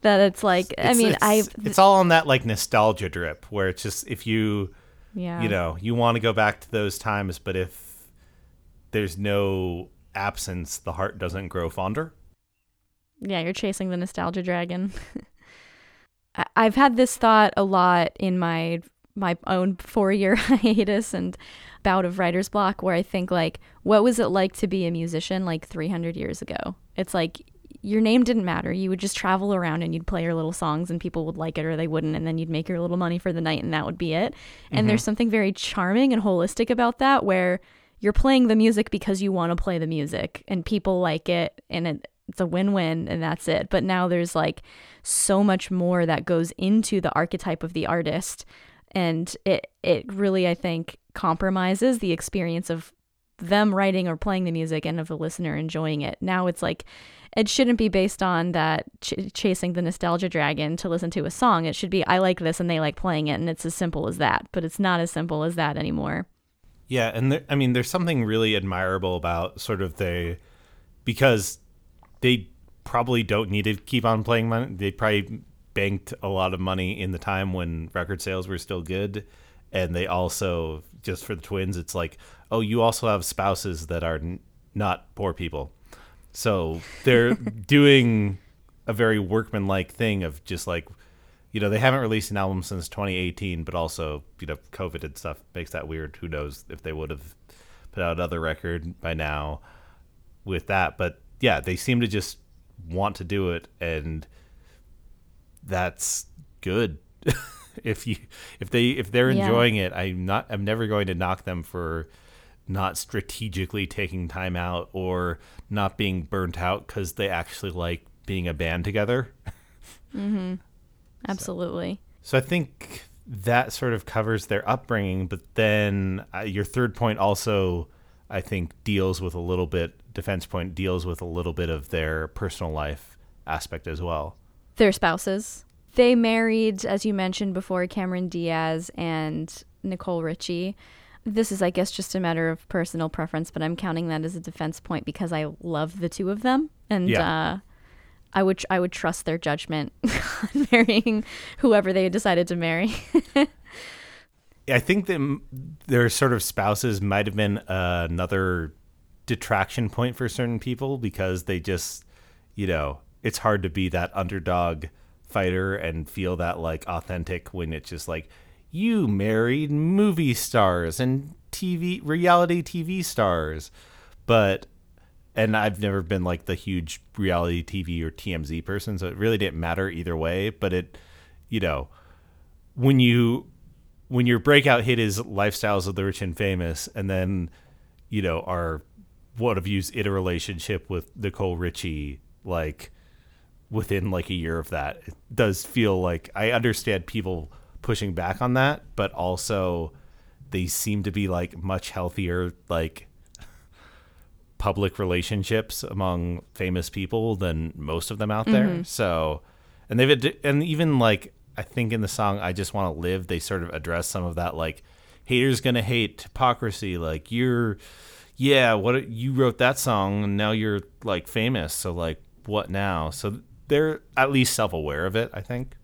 That it's like, I mean, it's, I, it's all on that like nostalgia drip where it's just if you yeah, you know you want to go back to those times, but if there's no absence, the heart doesn't grow fonder. Yeah, you're chasing the nostalgia dragon. I've had this thought a lot in my my own four year hiatus and bout of writer's block where I think like what was it like to be a musician like 300 years ago? It's like your name didn't matter. You would just travel around and you'd play your little songs and people would like it or they wouldn't and then you'd make your little money for the night and that would be it. And there's mm-hmm. something very charming and holistic about that where you're playing the music because you want to play the music and people like it and it, it's a win-win and that's it. But now there's like so much more that goes into the archetype of the artist and it it really I think compromises the experience of them writing or playing the music and of the listener enjoying it. Now it's like it shouldn't be based on that ch- chasing the nostalgia dragon to listen to a song. It should be I like this and they like playing it and it's as simple as that. But it's not as simple as that anymore. Yeah, and there, I mean, there's something really admirable about sort of the because they probably don't need to keep on playing money. They probably banked a lot of money in the time when record sales were still good, and they also just for the twins, it's like, oh, you also have spouses that are n- not poor people, so they're doing a very workmanlike thing of just like you know, they haven't released an album since 2018, but also, you know, COVID and stuff makes that weird. Who knows if they would have put out another record by now with that. But yeah, they seem to just want to do it, and that's good. if you if they if they're Yeah. enjoying it, I'm not I'm never going to knock them for not strategically taking time out or not being burnt out because they actually like being a band together. Absolutely. So I think that sort of covers their upbringing, but then uh, your third point also, I think, deals with a little bit. Defense point deals with a little bit of their personal life aspect as well. Their spouses. They married, as you mentioned before, Cameron Diaz and Nicole Richie. this is, I guess, just a matter of personal preference, but I'm counting that as a defense point because I love the two of them, and Yeah. uh, I would I would trust their judgment on marrying whoever they decided to marry. I think that their sort of spouses might have been uh, another detraction point for certain people because they just, you know, it's hard to be that underdog fighter and feel that like authentic when it's just like you married movie stars and TV reality TV stars, but and I've never been like the huge reality TV or TMZ person, so it really didn't matter either way. But it, you know, when you when your breakout hit is lifestyles of the rich and famous, and then you know are one of you's in a relationship with Nicole Richie, like within like a year of that, it does feel like I understand people pushing back on that, but also they seem to be like much healthier, like public relationships among famous people than most of them out there. Mm-hmm. So, and they've ad- and even like I think in the song "I Just Want to Live," they sort of address some of that like haters gonna hate hypocrisy. Like you're, yeah, what you wrote that song and now you're like famous. So like what now? So they're at least self aware of it. I think.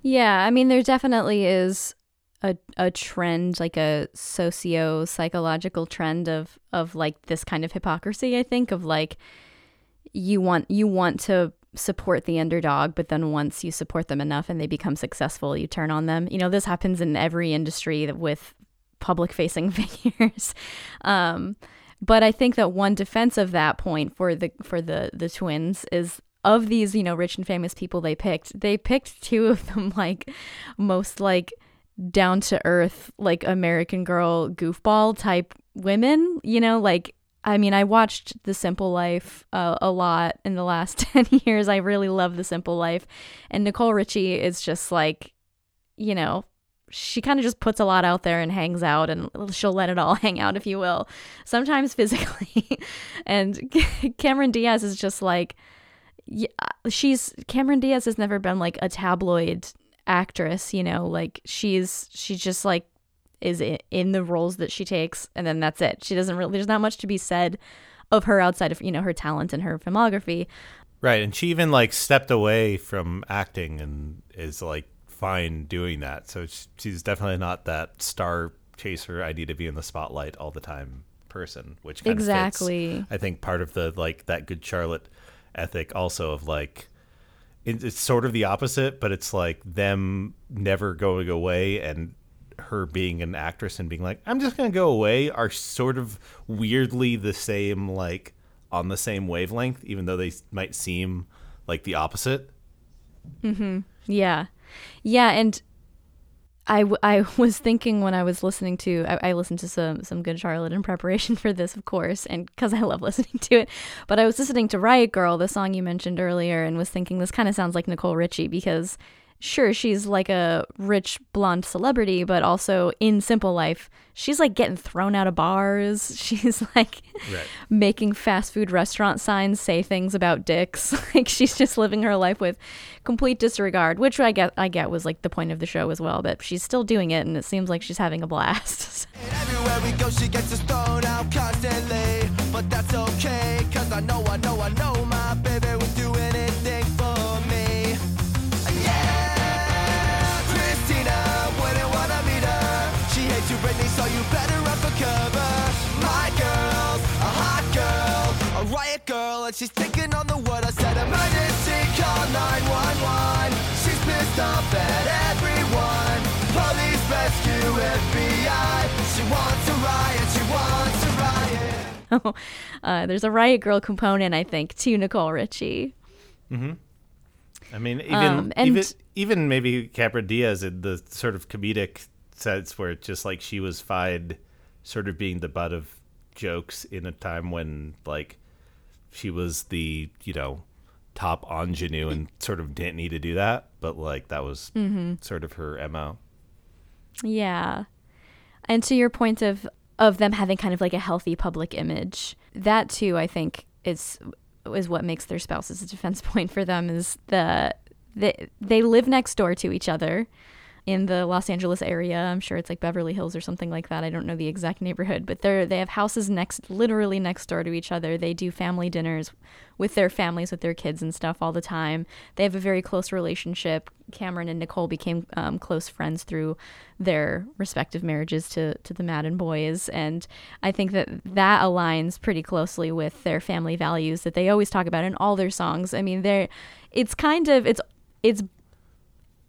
Yeah, I mean, there definitely is a a trend, like a socio psychological trend of of like this kind of hypocrisy. I think of like you want you want to support the underdog, but then once you support them enough and they become successful, you turn on them. You know, this happens in every industry with public facing figures. Um, but I think that one defense of that point for the for the the twins is of these, you know, rich and famous people they picked, they picked two of them like most like down to earth, like American girl goofball type women, you know, like I mean, I watched The Simple Life uh, a lot in the last 10 years. I really love The Simple Life. And Nicole Richie is just like, you know, she kind of just puts a lot out there and hangs out and she'll let it all hang out, if you will, sometimes physically. and Cameron Diaz is just like, yeah, she's Cameron Diaz has never been like a tabloid actress, you know, like she's she's just like is in the roles that she takes and then that's it. She doesn't really there's not much to be said of her outside of, you know, her talent and her filmography. Right, and she even like stepped away from acting and is like fine doing that. So she's definitely not that star chaser. I need to be in the spotlight all the time person, which kind of fits, Exactly. I think part of the like that good Charlotte ethic also of like it's sort of the opposite, but it's like them never going away and her being an actress and being like, I'm just gonna go away are sort of weirdly the same, like on the same wavelength, even though they might seem like the opposite. Mm-hmm. Yeah. Yeah, and I, w- I was thinking when I was listening to I, I listened to some some good Charlotte in preparation for this, of course, and because I love listening to it. But I was listening to Riot Girl, the song you mentioned earlier, and was thinking this kind of sounds like Nicole Richie because sure she's like a rich blonde celebrity, but also in Simple Life she's like getting thrown out of bars. She's like Right. making fast food restaurant signs say things about dicks. like she's just living her life with complete disregard, which I get I get was like the point of the show as well, but she's still doing it and it seems like she's having a blast. Girl, girl, and she's taking on the world. I said, emergency, call 911. She's pissed off at everyone. Police, rescue, FBI. She wants a riot, she wants a riot. uh, there's a Riot Girl component, I think, to Nicole Richie. Hmm. I mean, even Um, and- even even maybe Cameron Diaz in the sort of comedic sense where it's just like she was fine, sort of being the butt of jokes in a time when like she was the you know top ingenue and sort of didn't need to do that, but like that was mm-hmm. sort of her mo. Yeah. And to your point of of them having kind of like a healthy public image, that too I think is is what makes their spouses a defense point for them is the they they live next door to each other. In the Los Angeles area. I'm sure it's like Beverly Hills or something like that. I don't know the exact neighborhood, but they're they have houses next literally next door to each other. They do family dinners with their families with their kids and stuff all the time. They have a very close relationship. Cameron and Nicole became um, close friends through their respective marriages to to the Madden boys, and I think that that aligns pretty closely with their family values that they always talk about in all their songs. I mean, they're it's kind of it's it's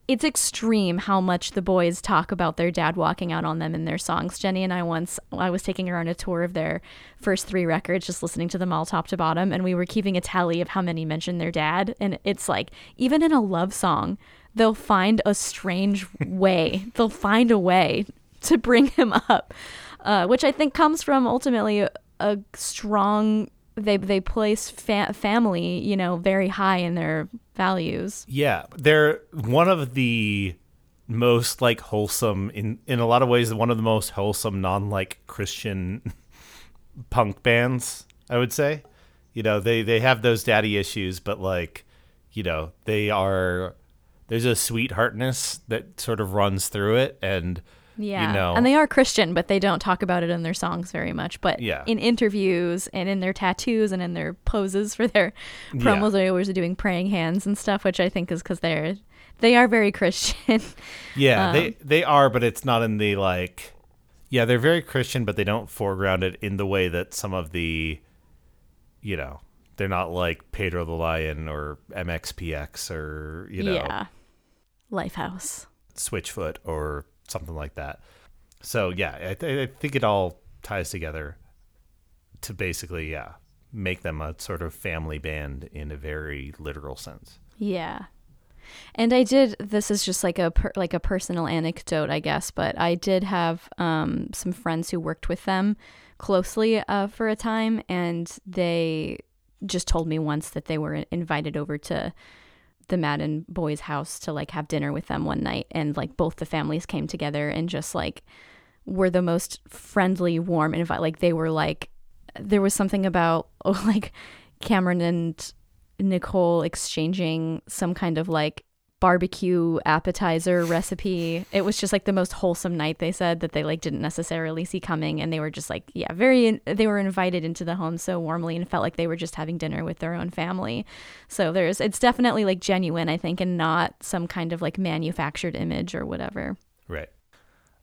it's extreme how much the boys talk about their dad walking out on them in their songs. Jenny and I once I was taking her on a tour of their first three records, just listening to them all top to bottom, and we were keeping a tally of how many mentioned their dad. And it's like even in a love song, they'll find a strange way. they'll find a way to bring him up, uh, which I think comes from ultimately a, a strong. They they place fa- family, you know, very high in their values. Yeah, they're one of the most like wholesome in in a lot of ways one of the most wholesome non like Christian punk bands, I would say. You know, they they have those daddy issues, but like, you know, they are there's a sweetheartness that sort of runs through it and Yeah. you know And they are Christian, but they don't talk about it in their songs very much. But Yeah. in interviews and in their tattoos and in their poses for their promos, they always are doing praying hands and stuff, which I think is because they're they are very Christian. Yeah, Um, they they are, but it's not in the like. Yeah, they're very Christian, but they don't foreground it in the way that some of the, you know, they're not like Pedro the Lion or MXPX or you know yeah. Lifehouse. Switchfoot or something like that. So yeah, I, th- I think it all ties together to basically yeah make them a sort of family band in a very literal sense. Yeah. And I did this is just like a per, like a personal anecdote, I guess, but I did have um, some friends who worked with them closely uh, for a time and they just told me once that they were invited over to the Madden boys' house to like have dinner with them one night and like both the families came together and just like were the most friendly, warm invite like they were like there was something about oh like Cameron and Nicole exchanging some kind of like barbecue appetizer recipe. It was just like the most wholesome night they said that they like didn't necessarily see coming and they were just like yeah, very they were invited into the home so warmly and felt like they were just having dinner with their own family. So there's it's definitely like genuine I think and not some kind of like manufactured image or whatever. Right.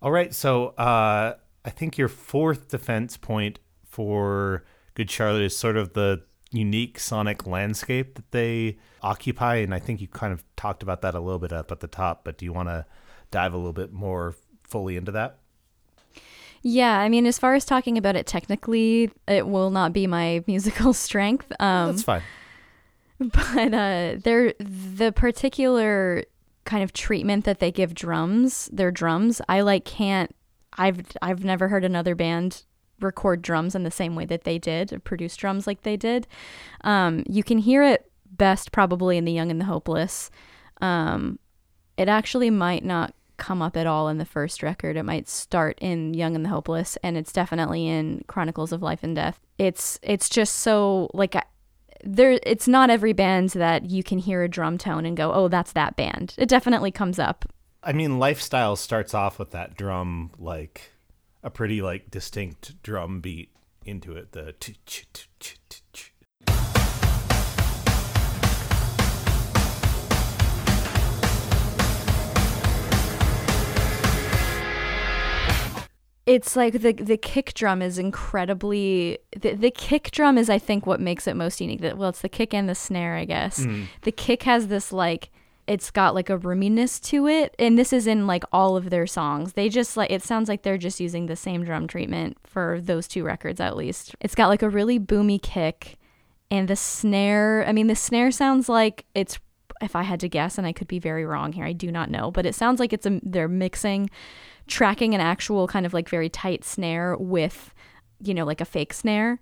All right. So uh, I think your fourth defense point for Good Charlotte is sort of the unique sonic landscape that they occupy. And I think you kind of talked about that a little bit up at the top, but do you want to dive a little bit more fully into that? Yeah, I mean, as far as talking about it technically, it will not be my musical strength. Um, That's fine. but uh, they're the particular kind of treatment that they give drums, their drums. I like can't. I've I've never heard another band record drums in the same way that they did, or produce drums like they did. Um, you can hear it best probably in the Young and the Hopeless. Um, it actually might not come up at all in the first record. It might start in Young and the Hopeless, and it's definitely in Chronicles of Life and Death. It's it's just so like I- there. It's not every band that you can hear a drum tone and go, "Oh, that's that band." It definitely comes up. I mean, Lifestyle starts off with that drum, like a pretty like distinct drum beat into it. The. It's like the the kick drum is incredibly the, the kick drum is I think what makes it most unique. That well, it's the kick and the snare, I guess. Mm-hmm. The kick has this like it's got like a roominess to it, and this is in like all of their songs. They just like it sounds like they're just using the same drum treatment for those two records at least. It's got like a really boomy kick, and the snare. I mean, the snare sounds like it's. If I had to guess, and I could be very wrong here, I do not know, but it sounds like it's a they're mixing tracking an actual kind of like very tight snare with you know like a fake snare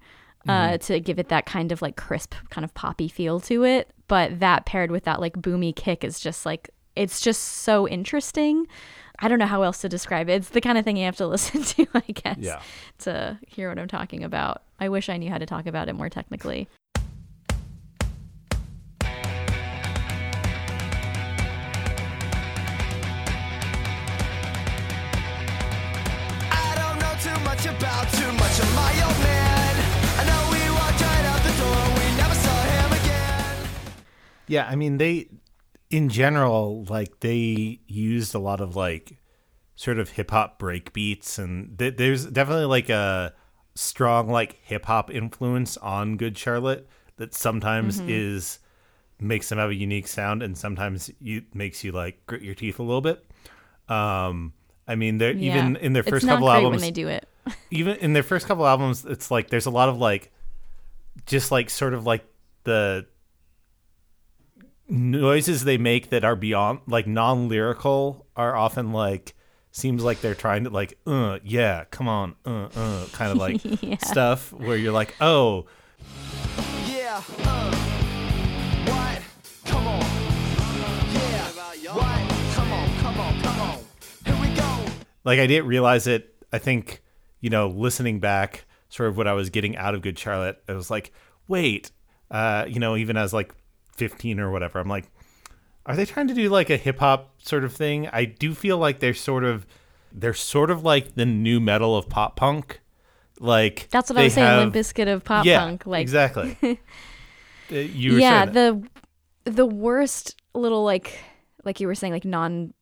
uh, to give it that kind of like crisp kind of poppy feel to it. But that paired with that like boomy kick is just like it's just so interesting. I don't know how else to describe it. It's the kind of thing you have to listen to i guess Yeah. to hear what i'm talking about. I wish i knew how to talk about it more technically Yeah, I mean they in general like they used a lot of like sort of hip hop break beats and th- there's definitely like a strong like hip hop influence on Good Charlotte that sometimes is makes them have a unique sound and sometimes you makes you like grit your teeth a little bit. Um I mean they're even in their first it's couple not great albums when they do it. even in their first couple albums, it's like there's a lot of like, just like sort of like the noises they make that are beyond like non-lyrical are often like seems like they're trying to like uh yeah come on uh uh kind of like Yeah. stuff where you're like oh Yeah, uh, what? Come on. Yeah, what? Come on, come on, come on. Here we go. like I didn't realize it. I think you know, listening back, sort of what I was getting out of Good Charlotte, I was like, wait, uh, you know, even as like 15 or whatever, I'm like, are they trying to do like a hip hop sort of thing? I do feel like they're sort of, they're sort of like the nu metal of pop punk. Like That's what I was saying. have- Limp Bizkit of pop yeah, punk. Like exactly. Uh, you were yeah, saying the the worst little like like you were saying like non.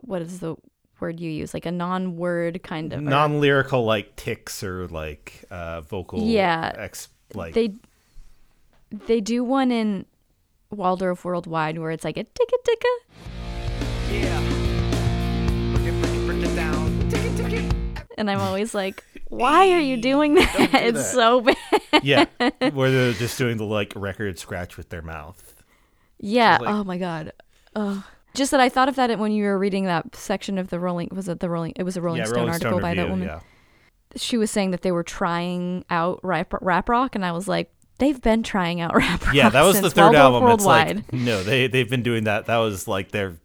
What is the word you use? Like a non-word kind of. non-lyrical like ticks or like uh vocal Yeah. ex like they they do one in Waldorf Worldwide where it's like a ticka ticka, Yeah. Break it, break it, break it down. Tick it, tick it. and I'm always like, why are you doing that? it's that. so bad. yeah, where they're just doing the like record scratch with their mouth. Yeah. like- oh my god. Ugh. Just that I thought of that when you were reading that section of the Rolling. Was it the Rolling? It was a Rolling yeah, Stone Rolling article Stone by review, that woman. Yeah. She was saying that they were trying out rap, rap rock, and I was like, they've been trying out rap rock. Yeah, that was the third Waldorf album. It's Worldwide. like no, they they've been doing that. That was like their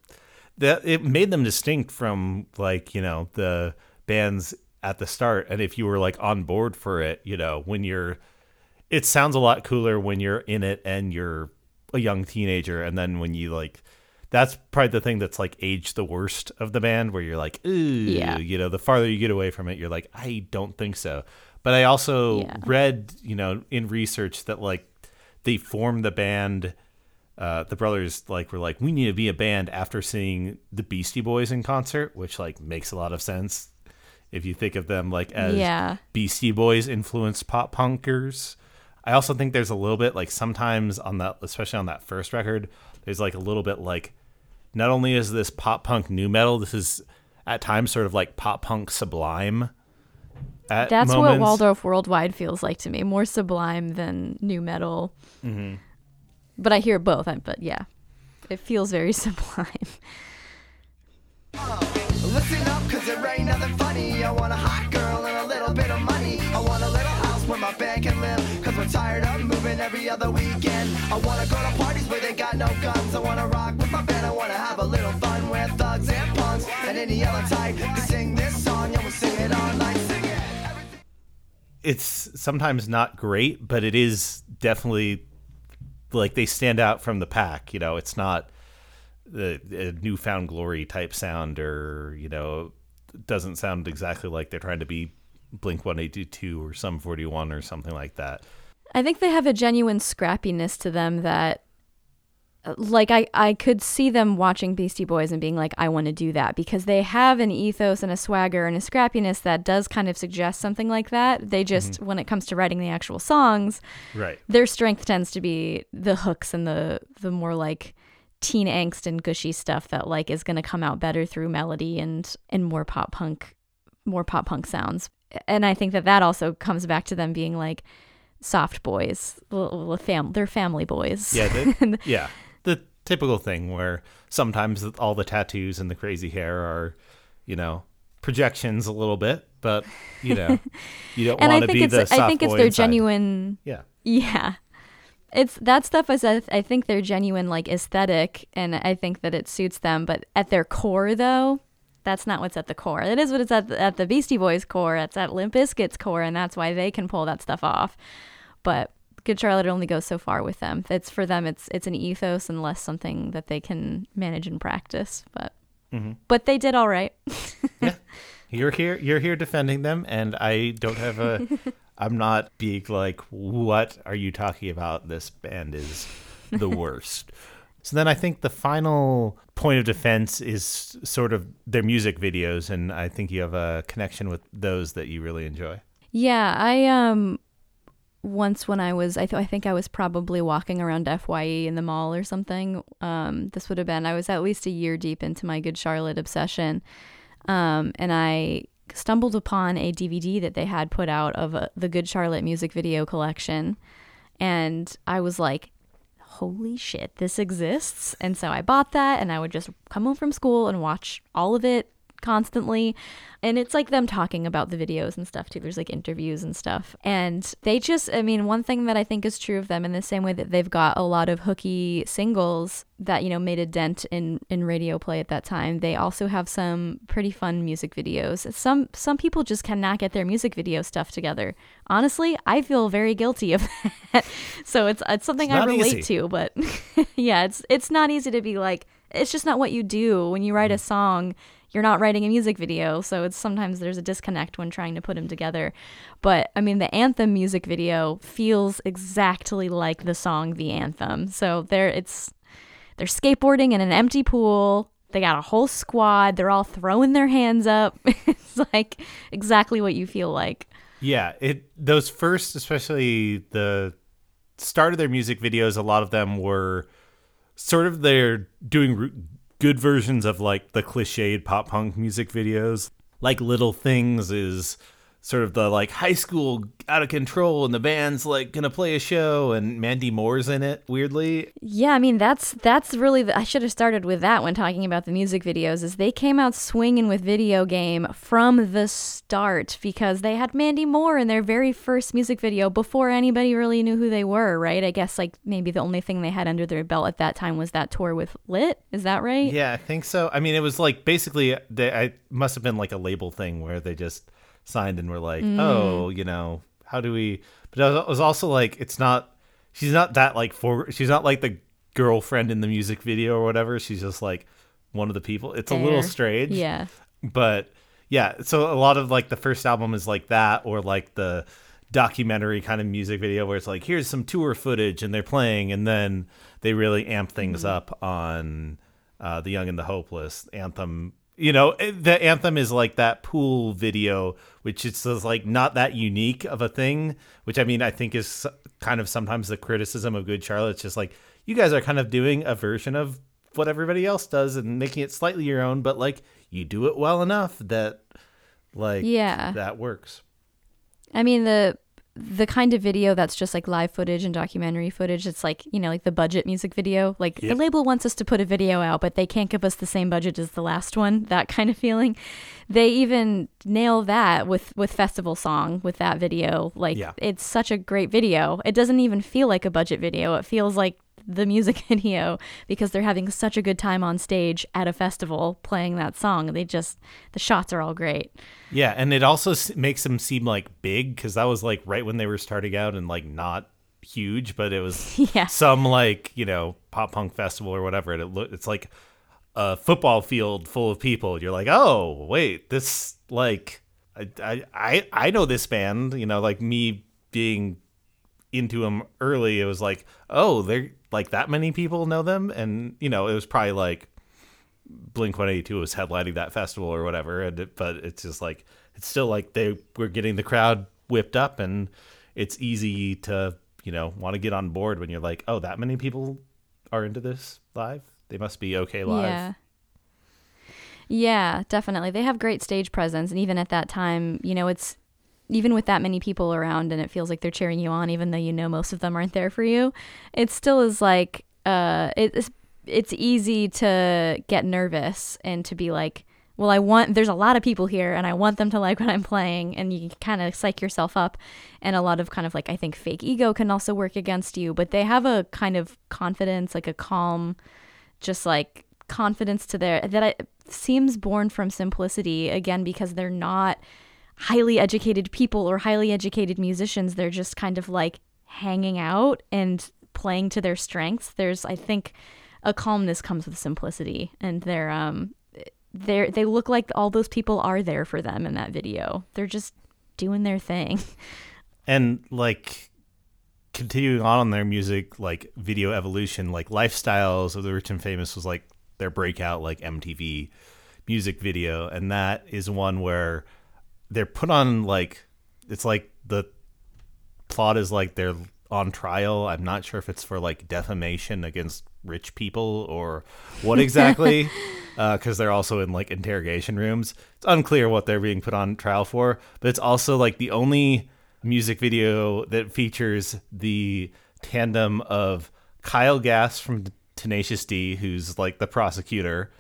that it made them distinct from like you know the bands at the start. And if you were like on board for it, you know when you're, it sounds a lot cooler when you're in it and you're a young teenager, and then when you like. That's probably the thing that's like aged the worst of the band, where you're like, ooh, Yeah. you know, the farther you get away from it, you're like, I don't think so. But I also Yeah. read, you know, in research that like they formed the band uh, the brothers like were like we need to be a band after seeing the beastie boys in concert which like makes a lot of sense if you think of them like as Yeah. beastie boys influenced pop punkers i also think there's a little bit like sometimes on that especially on that first record there's like a little bit like not only is this pop punk nu metal this is at times sort of like pop punk sublime at That's what. Waldorf Worldwide feels like to me. More sublime than nu metal. Mm-hmm. But I hear both. I- But yeah, it feels very sublime. Listen up, cause there ain't nothing funny. I want a hot girl and a little bit of money. I want a little house where my band can live. Cause we're tired of moving every other weekend. I wanna go to parties where they got no guns. I wanna rock with my band. I wanna have a little fun with thugs and punks. And any other type to sing this song. Yeah, we'll sing it all night. It's sometimes not great, but it is definitely like they stand out from the pack. You know, it's not the a newfound glory type sound, or you know, doesn't sound exactly like they're trying to be Blink One Eighty Two or Sum Forty One or something like that. I think they have a genuine scrappiness to them that like I, I could see them watching Beastie Boys and being like, I want to do that because they have an ethos and a swagger and a scrappiness that does kind of suggest something like that. They just mm-hmm. when it comes to writing the actual songs, Right. their strength tends to be the hooks and the the more like teen angst and gushy stuff that like is going to come out better through melody and and more pop punk more pop punk sounds and i think that that also comes back to them being like soft boys l- l- fam- they're family boys Yeah. The, yeah. Typical thing where sometimes all the tattoos and the crazy hair are, you know, projections a little bit, but you know, you don't want to think be it's the i think it's their inside. genuine Yeah. Yeah. It's that stuff is I I think they're genuine like aesthetic and I think that it suits them, but at their core though, that's not what's at the core. It is what it's at the, at the Beastie Boys core, it's at Limp Bizkit's core and that's why they can pull that stuff off. But Good Charlotte only goes so far with them. It's for them it's it's an ethos and less something that they can manage and practice, but Mm-hmm. but they did all right. yeah, You're here. You're here defending them, and I don't have a. I'm not being like, "What are you talking about? This band is the worst." so then I think the final point of defense is sort of their music videos, and I think you have a connection with those that you really enjoy. Yeah, I um once when I was I, th- I think I was probably walking around FYE in the mall or something. Um, this would have been I was at least a year deep into my Good Charlotte obsession, um, and I stumbled upon a DVD that they had put out of uh, the Good Charlotte music video collection, and I was like. Holy shit, this exists. And so I bought that and I would just come home from school and watch all of it constantly. And it's like them talking about the videos and stuff too. There's like interviews and stuff. And they just, I mean, one thing that I think is true of them in the same way that they've got a lot of hooky singles that, you know, made a dent in, in radio play at that time, they also have some pretty fun music videos. Some some people just cannot get their music video stuff together. Honestly, I feel very guilty of that. so it's it's something It's I relate easy. to, but yeah, it's it's not easy to be like it's just not what you do when you write a mm-hmm. song you're not writing a music video so it's sometimes there's a disconnect when trying to put them together. But i mean the anthem music video feels exactly like the song the anthem. So there it's they're skateboarding in an empty pool. They got a whole squad. They're all throwing their hands up. It's like exactly what you feel like. Yeah, it those first, especially the start of their music videos, a lot of them were sort of they're doing good versions of like the cliched pop punk music videos. Like Little Things is sort of the like high school out of control and the band's like gonna play a show and Mandy Moore's in it weirdly. Yeah, I mean that's that's really the, I should have started with that when talking about the music videos. Is they came out swinging with video game from the start because they had Mandy Moore in their very first music video before anybody really knew who they were. Right? I guess like maybe the only thing they had under their belt at that time was that tour with Lit. Is that right? Yeah, I think so. I mean, it was like basically they I must have been like a label thing where they just signed and were like, "Oh, you know, how do we?" But it was- also like it's not. She's not that like for. She's not like the girlfriend in the music video or whatever. She's just like one of the people. It's a little strange. Yeah. But yeah, so a lot of like the first album is like that, or like the documentary kind of music video where it's like here's some tour footage and they're playing, and then they really amp things up on uh, the Young and the Hopeless anthem. You know, eh, the anthem is like that pool video, which is just, like not that unique of a thing. Which I mean, I think is kind of sometimes the criticism of Good Charlotte. It's just like you guys are kind of doing a version of what everybody else does and making it slightly your own, but like you do it well enough that like Yeah. that works. I mean the the kind of video that's just like live footage and documentary footage. It's like you know like the budget music video. Like Yep. the label wants us to put a video out, but they can't give us the same budget as the last one. That kind of feeling. They even nail that with with festival song with that video. Like Yeah. it's such a great video. It doesn't even feel like a budget video. It feels like the music video because they're having such a good time on stage at a festival playing that song. They just the shots are all great. Yeah, and it also s- makes them seem like big because that was like right when they were starting out and like not huge, but it was Yeah. some like you know pop punk festival or whatever. And it look it's like a football field full of people. You're like, oh wait, this like I I, I know this band. You know, like me being into them early, it was like, oh, they're like that many people know them, and you know, it was probably like Blink 182 was headlining that festival or whatever, and it, but it's just like it's still like they were getting the crowd whipped up, and it's easy to you know want to get on board when you're like, oh, that many people are into this live. They must be okay live. Yeah. Yeah, definitely. They have great stage presence. And even at that time, you know, it's even with that many people around and it feels like they're cheering you on, even though you know most of them aren't there for you, it still is like, uh, it's, it's easy to get nervous and to be like, well, I want, there's a lot of people here and I want them to like what I'm playing. And you kind of psych yourself up. And a lot of kind of like, I think fake ego can also work against you, but they have a kind of confidence, like a calm, just like confidence to their that I, seems born from simplicity again because they're not highly educated people or highly educated musicians they're just kind of like hanging out and playing to their strengths there's i think a calmness comes with simplicity and they're um they they look like all those people are there for them in that video. They're just doing their thing. and like continuing on on their music like video evolution like lifestyles of the rich and famous was like their breakout like mtv music video and that is one where they're put on like it's like the plot is like they're on trial i'm not sure if it's for like defamation against rich people or what exactly uh, because they're also in like interrogation rooms it's unclear what they're being put on trial for but it's also like the only music video that features the tandem of Kyle Gass from Tenacious D, who's like the prosecutor.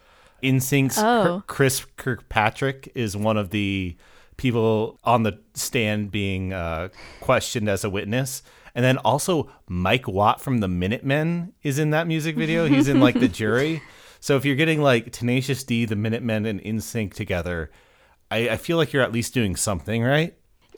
NSYNC's Oh. Chris Kirkpatrick is one of the people on the stand being uh, questioned as a witness. And then also Mike Watt from the Minutemen is in that music video. He's in like the jury. So if you're getting like Tenacious D, the Minutemen, and NSYNC together, I, I feel like you're at least doing something, right?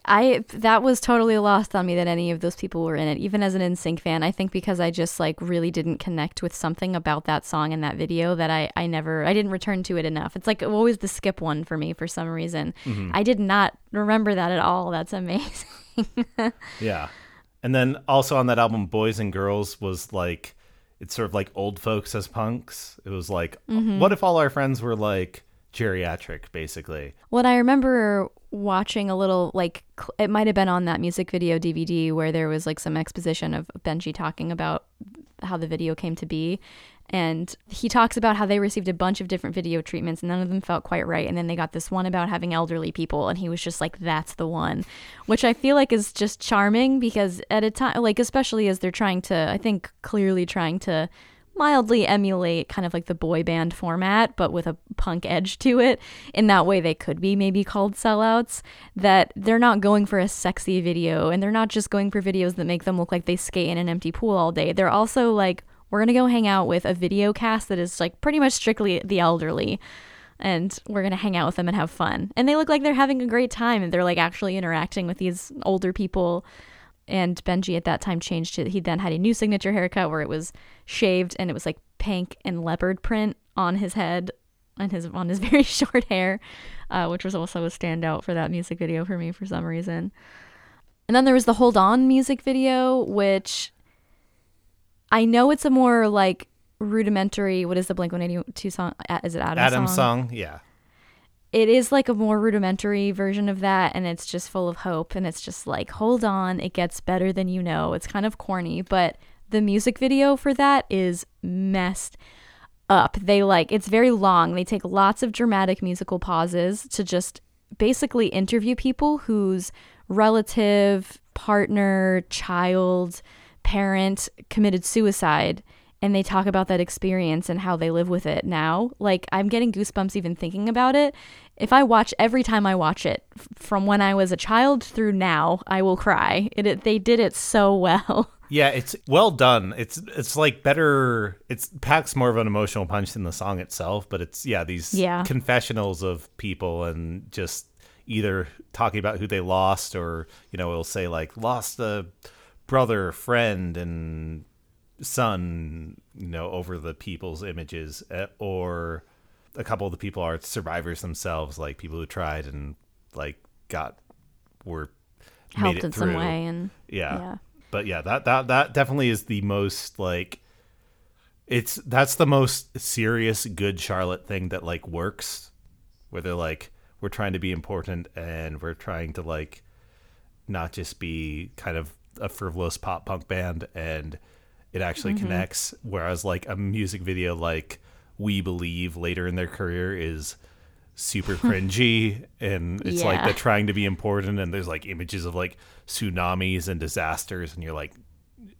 I that was totally lost on me that any of those people were in it. Even as an NSYNC fan, I think because I just like really didn't connect with something about that song and that video that I I never I didn't return to it enough. It's like always the skip one for me for some reason. Mm-hmm. I did not remember that at all. That's amazing. Yeah. And then also on that album, Boys and Girls was like, it's sort of like old folks as punks. It was like, mm-hmm. what if all our friends were like geriatric, basically? What I remember watching a little like it might have been on that music video DVD where there was like some exposition of Benji talking about how the video came to be and he talks about how they received a bunch of different video treatments and none of them felt quite right and then they got this one about having elderly people and he was just like that's the one which I feel like is just charming because at a time like especially as they're trying to I think clearly trying to mildly emulate kind of like the boy band format, but with a punk edge to it. In that way, they could be maybe called sellouts. That they're not going for a sexy video and they're not just going for videos that make them look like they skate in an empty pool all day. They're also like, we're going to go hang out with a video cast that is like pretty much strictly the elderly. And we're going to hang out with them and have fun. And they look like they're having a great time and they're like actually interacting with these older people and Benji at that time changed it. He then had a new signature haircut where it was shaved and it was like pink and leopard print on his head and his on his very short hair, uh, which was also a standout for that music video for me for some reason. And then there was the Hold On music video, which I know it's a more like rudimentary. What is the Blink One Eighty Two song? Is it Adam? Adam's song, yeah. It is like a more rudimentary version of that and it's just full of hope and it's just like hold on it gets better than you know it's kind of corny but the music video for that is messed up they like it's very long they take lots of dramatic musical pauses to just basically interview people whose relative partner child parent committed suicide and they talk about that experience and how they live with it now. Like I'm getting goosebumps even thinking about it. If I watch every time I watch it f- from when I was a child through now, I will cry. It, it they did it so well. Yeah, it's well done. It's it's like better. It packs more of an emotional punch than the song itself, but it's yeah these Yeah. confessionals of people and just either talking about who they lost or you know it'll say like lost a brother, friend, and son, you know, over the people's images, eh, or a couple of the people are survivors themselves, like people who tried and like got were made Helped it in some way and Yeah. Yeah. But yeah, that that that definitely is the most like it's that's the most serious good Charlotte thing that like works where they're like we're trying to be important and we're trying to like not just be kind of a frivolous pop punk band and it actually Mm-hmm. connects whereas like a music video like we believe later in their career is super cringy and it's like they're trying to be important and there's like images of like tsunamis and disasters and you're like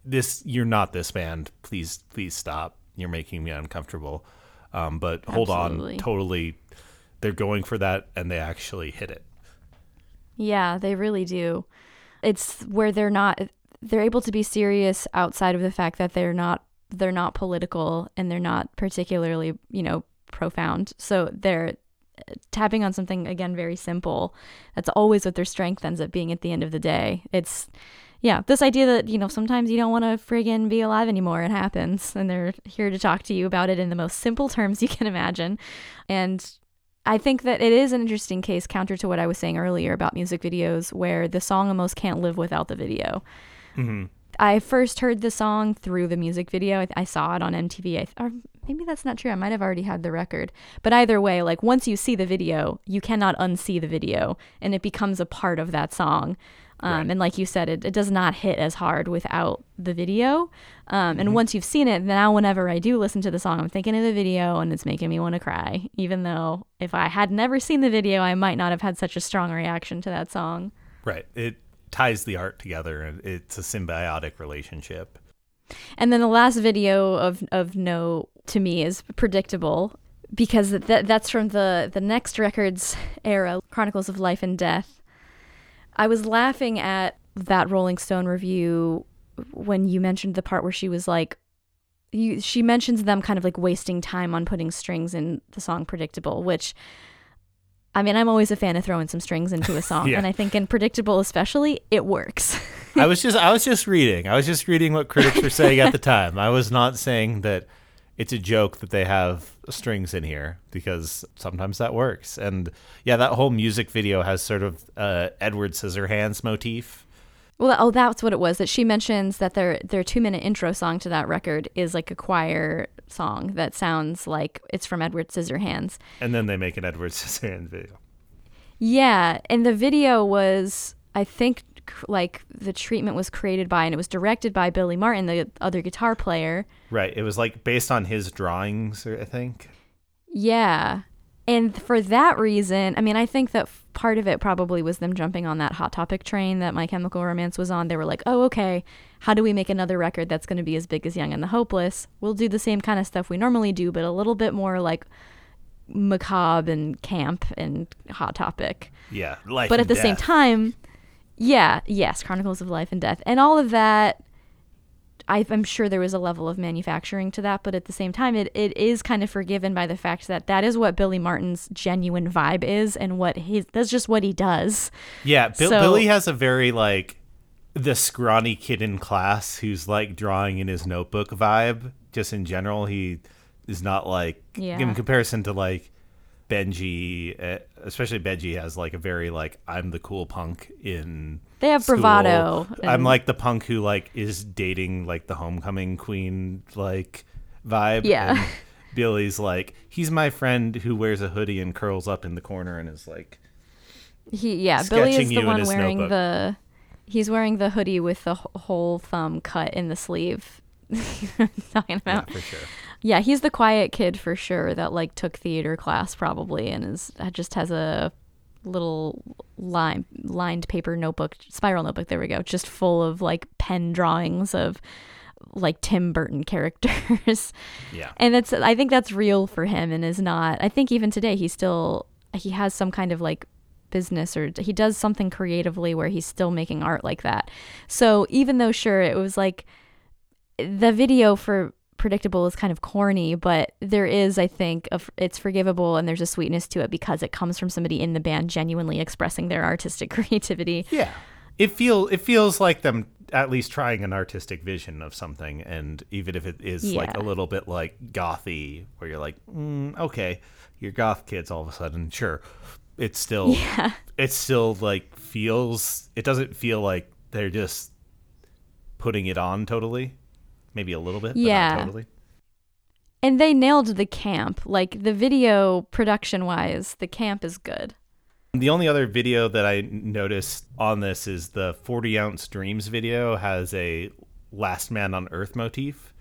this you're not this band. Please please stop. You're making me uncomfortable. Um, but hold Absolutely. on totally. They're going for that and they actually hit it. Yeah, they really do. It's where they're not they're able to be serious outside of the fact that they're not they're not political and they're not particularly, you know, profound. So they're uh, tapping on something again very simple. That's always what their strength ends up being at the end of the day. It's yeah, this idea that, you know, sometimes you don't want to friggin' be alive anymore. It happens. And they're here to talk to you about it in the most simple terms you can imagine. And I think that it is an interesting case, counter to what I was saying earlier about music videos, where the song almost can't live without the video. I first heard the song through the music video. I, I saw it on MTV. I, or maybe that's not true. I might have already had the record. But either way, like once you see the video, you cannot unsee the video, and it becomes a part of that song. Um, Right. And like you said, it, it does not hit as hard without the video. Um, And once you've seen it, now whenever I do listen to the song, I'm thinking of the video, and it's making me want to cry. Even though if I had never seen the video, I might not have had such a strong reaction to that song. Right. It ties the art together and it's a symbiotic relationship. And then the last video of of note to me is predictable because that that's from the the next records era, Chronicles of Life and Death. I was laughing at that Rolling Stone review when you mentioned the part where she was like you, she mentions them kind of like wasting time on putting strings in the song predictable which I mean, I'm always a fan of throwing some strings into a song, Yeah. and I think in predictable especially, it works. I was just I was just reading. I was just reading what critics were saying at the time. I was not saying that it's a joke that they have strings in here because sometimes that works. And yeah, that whole music video has sort of uh, Edward Scissorhands motif. Well, oh, that's what it was. That she mentions that their their two minute intro song to that record is like a choir song that sounds like it's from Edward Scissorhands. And then they make an Edward Scissorhands video. Yeah, and the video was, I think, like the treatment was created by and it was directed by Billy Martin, the other guitar player. Right. It was like based on his drawings, I think. Yeah. And for that reason, I mean, I think that part of it probably was them jumping on that Hot Topic train that My Chemical Romance was on. They were like, oh, okay, how do we make another record that's going to be as big as Young and the Hopeless? We'll do the same kind of stuff we normally do, but a little bit more like macabre and camp and Hot Topic. Yeah. Life but at the same time, yeah, yes, Chronicles of Life and Death. And all of that. I'm sure there was a level of manufacturing to that, but at the same time, it, it is kind of forgiven by the fact that that is what Billy Martin's genuine vibe is, and what his that's just what he does. Yeah, Bill, So- Billy has a very like the scrawny kid in class who's like drawing in his notebook vibe. Just in general, he is not like Yeah. in comparison to like Benji, uh, especially Benji has like a very like I'm the cool punk in. They have bravado. I'm like the punk who like is dating like the homecoming queen like vibe. Yeah. and Billy's like he's my friend who wears a hoodie and curls up in the corner and is like he yeah. Billy is the one wearing notebook. the he's wearing the hoodie with the whole thumb cut in the sleeve. Talking yeah about for sure. Yeah, he's the quiet kid for sure that like took theater class probably and is uh, just has a little line lined paper notebook, spiral notebook. There we go, just full of like pen drawings of like Tim Burton characters. Yeah. and that's I think that's real for him and is not. I think even today he still he has some kind of like business or he does something creatively where he's still making art like that. So even though sure it was like the video for predictable is kind of corny but there is i think a, it's forgivable and there's a sweetness to it because it comes from somebody in the band genuinely expressing their artistic creativity Yeah. It feel it feels like them at least trying an artistic vision of something and even if it is like a little bit like gothy where you're like, mm, okay, you're goth kids all of a sudden, sure. It's still yeah it still like feels it doesn't feel like they're just putting it on totally. Maybe a little bit, but Yeah. not totally. and they nailed the camp like the video production wise the camp is good The only other video that I noticed on this is the 40 ounce dreams video has a last man on earth motif,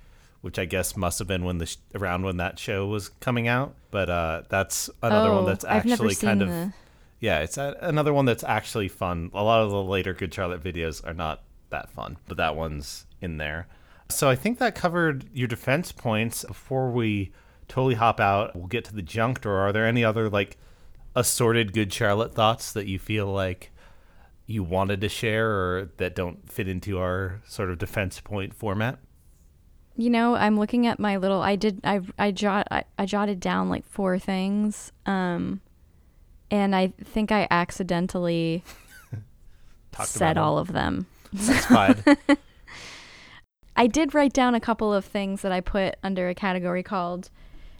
which I guess must have been when the sh- around when that show was coming out. But uh, that's another one Oh, that's I've never actually kind of the- yeah, it's a, another one that's actually fun. A lot of the later Good Charlotte videos are not that fun, but that one's in there. So I think that covered your defense points. Before we totally hop out, we'll get to the junk drawer. Are there any other like assorted Good Charlotte thoughts that you feel like you wanted to share or that don't fit into our sort of defense point format? You know, I'm looking at my little. I did. I I jot. I, I jotted down like four things. Um, and I think I accidentally said about all of them. That's fine. I did write down a couple of things that I put under a category called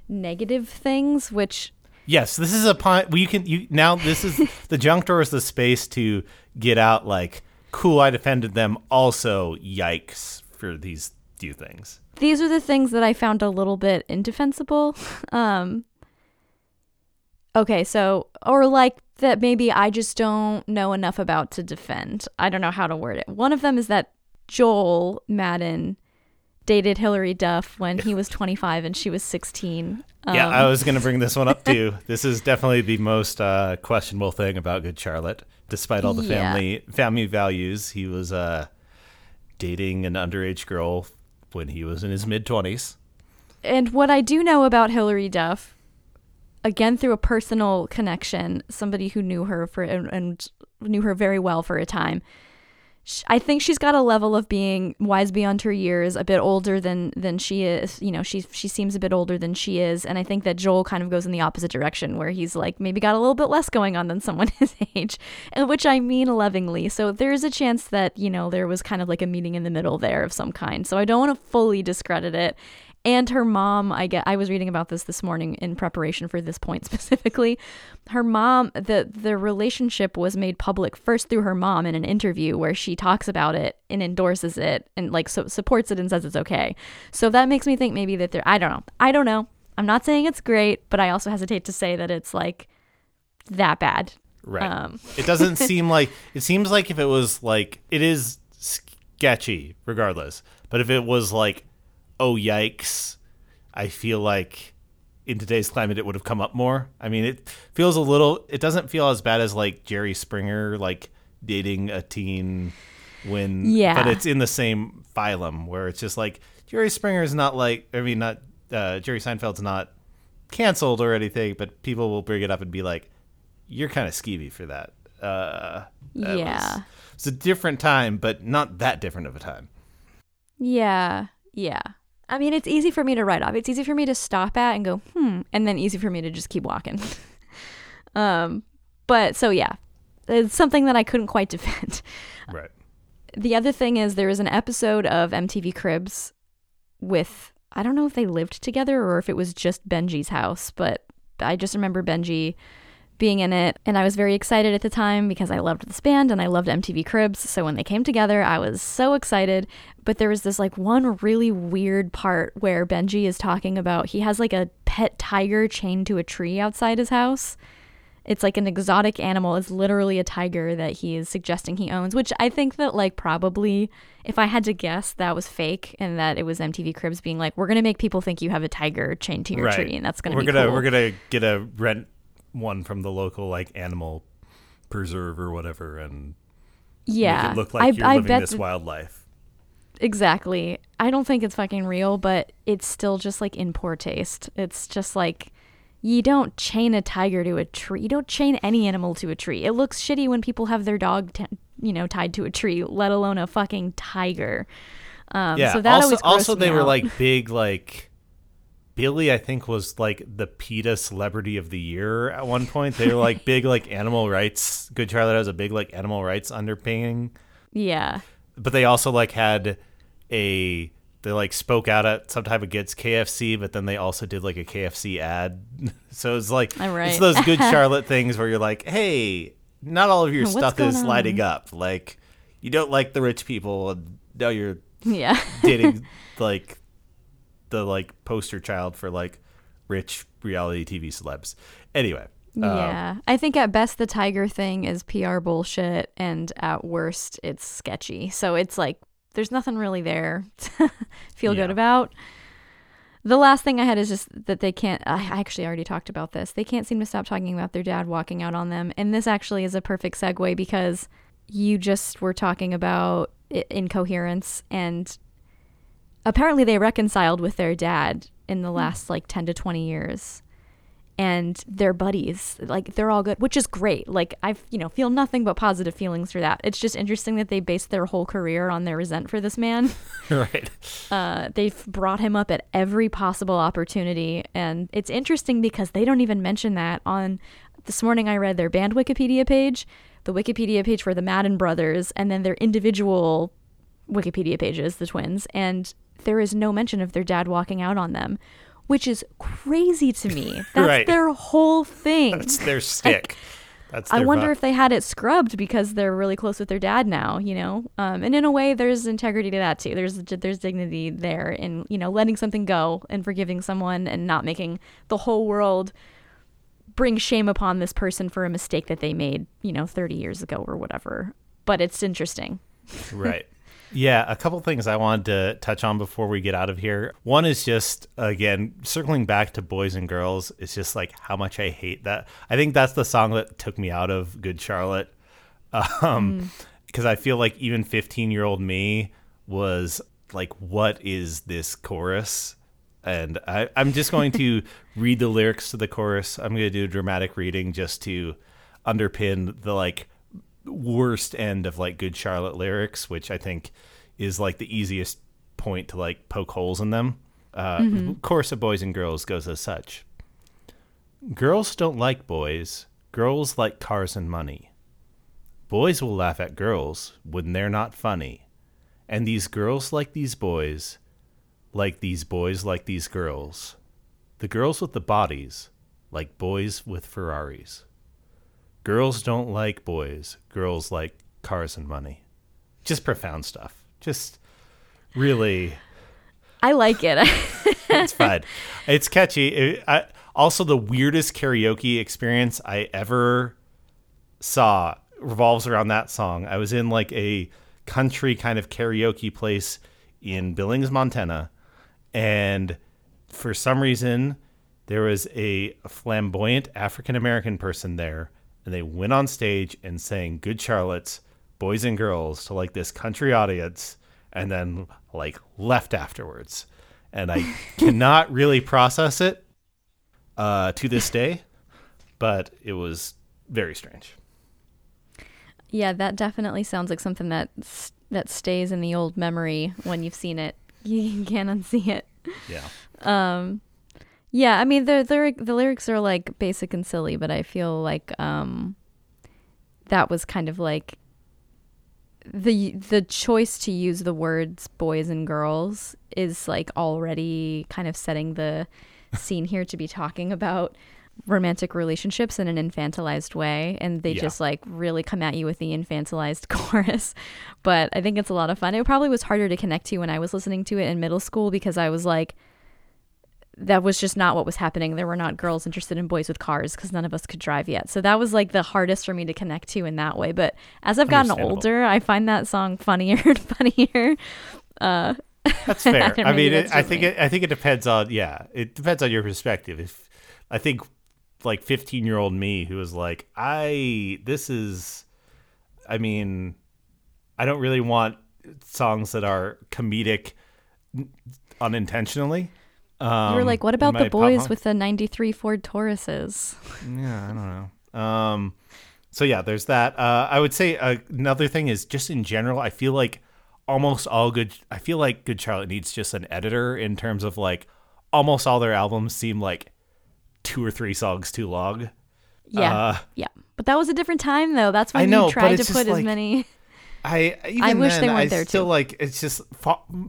negative things, which Yes, this is a point well, you can you now this is the junk drawer is the space to get out like cool I defended them also yikes for these few things. These are the things that I found a little bit indefensible. Um Okay, so or like that maybe I just don't know enough about to defend. I don't know how to word it. One of them is that Joel Madden dated Hilary Duff when he was 25 and she was 16. yeah, Um, I was going to bring this one up too. this is definitely the most uh, questionable thing about Good Charlotte. Despite all the Yeah. family family values, he was uh, dating an underage girl when he was in his mid 20s. And what I do know about Hilary Duff, again through a personal connection, somebody who knew her for and, and knew her very well for a time. I think she's got a level of being wise beyond her years, a bit older than than she is. You know, she she seems a bit older than she is, and I think that Joel kind of goes in the opposite direction, where he's like maybe got a little bit less going on than someone his age, and which I mean lovingly. So there's a chance that you know there was kind of like a meeting in the middle there of some kind. So I don't want to fully discredit it. And her mom, I get I was reading about this this morning in preparation for this point specifically. Her mom, the the relationship was made public first through her mom in an interview where she talks about it and endorses it and like so supports it and says it's okay. So that makes me think maybe that they're I don't know. I don't know. I'm not saying it's great, but I also hesitate to say that it's like that bad. Right. Um. it doesn't seem like it seems like if it was like it is sketchy regardless. But if it was like oh yikes, I feel like in today's climate it would have come up more. I mean, it feels a little it doesn't feel as bad as like Jerry Springer like dating a teen when Yeah. but it's in the same phylum where it's just like Jerry Springer is not like I mean not uh, Jerry Seinfeld's not canceled or anything, but people will bring it up and be like, "You're kind of skeevy for that." Uh, that Yeah. was, it's a different time, but not that different of a time. Yeah. Yeah. I mean, it's easy for me to write off. It's easy for me to stop at and go, hmm, and then easy for me to just keep walking. um, but so yeah, it's something that I couldn't quite defend. Right. The other thing is there is an episode of MTV Cribs with I don't know if they lived together or if it was just Benji's house, but I just remember Benji being in it and I was very excited at the time because I loved this band and I loved MTV Cribs. So when they came together, I was so excited. But there was this like one really weird part where Benji is talking about he has like a pet tiger chained to a tree outside his house. It's like an exotic animal. It's literally a tiger that he is suggesting he owns, which I think that like probably if I had to guess that was fake and that it was MTV Cribs being like, we're gonna make people think you have a tiger chained to your right. tree, and that's gonna we're be gonna cool. we're gonna get a rent one from the local like animal preserve or whatever, and yeah, make it look like I, you're I living bet this wildlife. exactly. I don't think it's fucking real, but it's still just like in poor taste. It's just like you don't chain a tiger to a tree. You don't chain any animal to a tree. It looks shitty when people have their dog, t- you know, tied to a tree, let alone a fucking tiger. Um, yeah. So that also, always also they were like big like. Billy, I think, was like the PETA Celebrity of the Year at one point. They were like big, like animal rights. Good Charlotte has a big, like animal rights underpinning. yeah, but they also like had a they like spoke out at some type against KFC, but then they also did like a KFC ad. so it's like right. it's those good Charlotte things where you're like, hey, not all of your What's stuff is going lighting up. Like you don't like the rich people, and now you're yeah. dating like the like poster child for like rich reality TV celebs. Anyway, um, Yeah. I think at best the tiger thing is PR bullshit and at worst it's sketchy. So it's like there's nothing really there to feel Yeah. good about. The last thing I had is just that they can't I actually already talked about this. They can't seem to stop talking about their dad walking out on them. And this actually is a perfect segue because you just were talking about incoherence and apparently they reconciled with their dad in the last like 10 to 20 years. And they're buddies. Like they're all good which is great. Like i you know feel nothing but positive feelings for that. It's just interesting that they based their whole career on their resent for this man. Right. uh, they've brought him up at every possible opportunity. And it's interesting because they don't even mention that on this morning i read their band wikipedia page. The wikipedia page for the madden brothers and then their individual wikipedia pages the twins and there is no mention of their dad walking out on them which is crazy to me. That's Right. their whole thing. That's their stick. That's I wonder if they had it scrubbed because they're really close with their dad now, you know. Um, and in a way, there's integrity to that too. There's there's dignity there in you know letting something go and forgiving someone and not making the whole world bring shame upon this person for a mistake that they made, you know, 30 years ago or whatever. But it's interesting. right. Yeah, a couple things I wanted to touch on before we get out of here. One is just again circling back to boys and girls. It's just like how much I hate that. I think that's the song that took me out of Good Charlotte, um, because I feel like even fifteen year old me was like, "What is this chorus?" And I, I'm just going to read the lyrics to the chorus. I'm going to do a dramatic reading just to underpin the like worst end of like good charlotte lyrics which i think is like the easiest point to like poke holes in them. Uh course, of boys and girls goes as such. Girls don't like boys. Girls like cars and money. Boys will laugh at girls when they're not funny. And these girls like these boys like these boys like these girls. The girls with the bodies like boys with ferraris Girls don't like boys. Girls like cars and money. Just profound stuff. Just really, I like it. it's fun. It's catchy. It, I, also, the weirdest karaoke experience I ever saw revolves around that song. I was in like a country kind of karaoke place in Billings, Montana, and for some reason there was a flamboyant African American person there, and they went on stage and sang "Good Charlotte's" boys and girls to like this country audience, and then like left afterwards, and I cannot really process it uh, to this day, but it was very strange. yeah, that definitely sounds like something that that stays in the old memory when you've seen it. You can't unsee it. Yeah. Um, yeah, I mean the lyric the lyrics are like basic and silly, but I feel like um, that was kind of like the the choice to use the words boys and girls is like already kind of setting the scene here to be talking about romantic relationships in an infantilized way and they Yeah. just like really come at you with the infantilized chorus but i think it's a lot of fun it probably was harder to connect to when i was listening to it in middle school because i was like that was just not what was happening. There were not girls interested in boys with cars because none of us could drive yet. So that was like the hardest for me to connect to in that way. But as I've gotten older, I find that song funnier and funnier. Uh, That's fair. I mean, it, I think me. it, I think it depends on yeah, it depends on your perspective. If I think like 15 year old me who was like, I this is, I mean, I don't really want songs that are comedic unintentionally. Um, you were like, what about the boys with the 93 Ford Tauruses? Yeah, I don't know. Um, so yeah, there's that. Uh, I would say uh, another thing is just in general, I feel like almost all good. I feel like Good Charlotte needs just an editor in terms of like almost all their albums seem like two or three songs too long. Yeah. Uh, yeah. But that was a different time, though. That's I when know, you tried to put just as many. I even I wish then, they weren't I there, still too. like it's just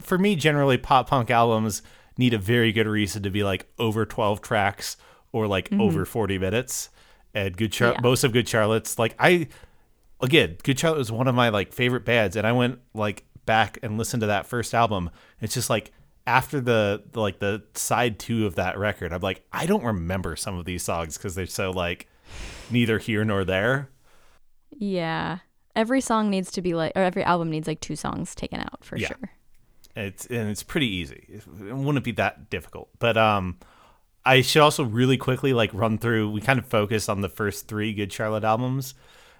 for me generally pop punk albums need a very good reason to be like over 12 tracks or like over 40 minutes and good Char- Mm-hmm. Yeah. most of good charlotte's like i again good charlotte was one of my like favorite bands and i went like back and listened to that first album it's just like after the, the like the side two of that record i'm like i don't remember some of these songs because they're so like neither here nor there Yeah. Every song needs to be like, or every album needs like two songs taken out for Yeah. sure. It's and it's pretty easy. It wouldn't be that difficult. But um I should also really quickly like run through we kind of focused on the first 3 Good Charlotte albums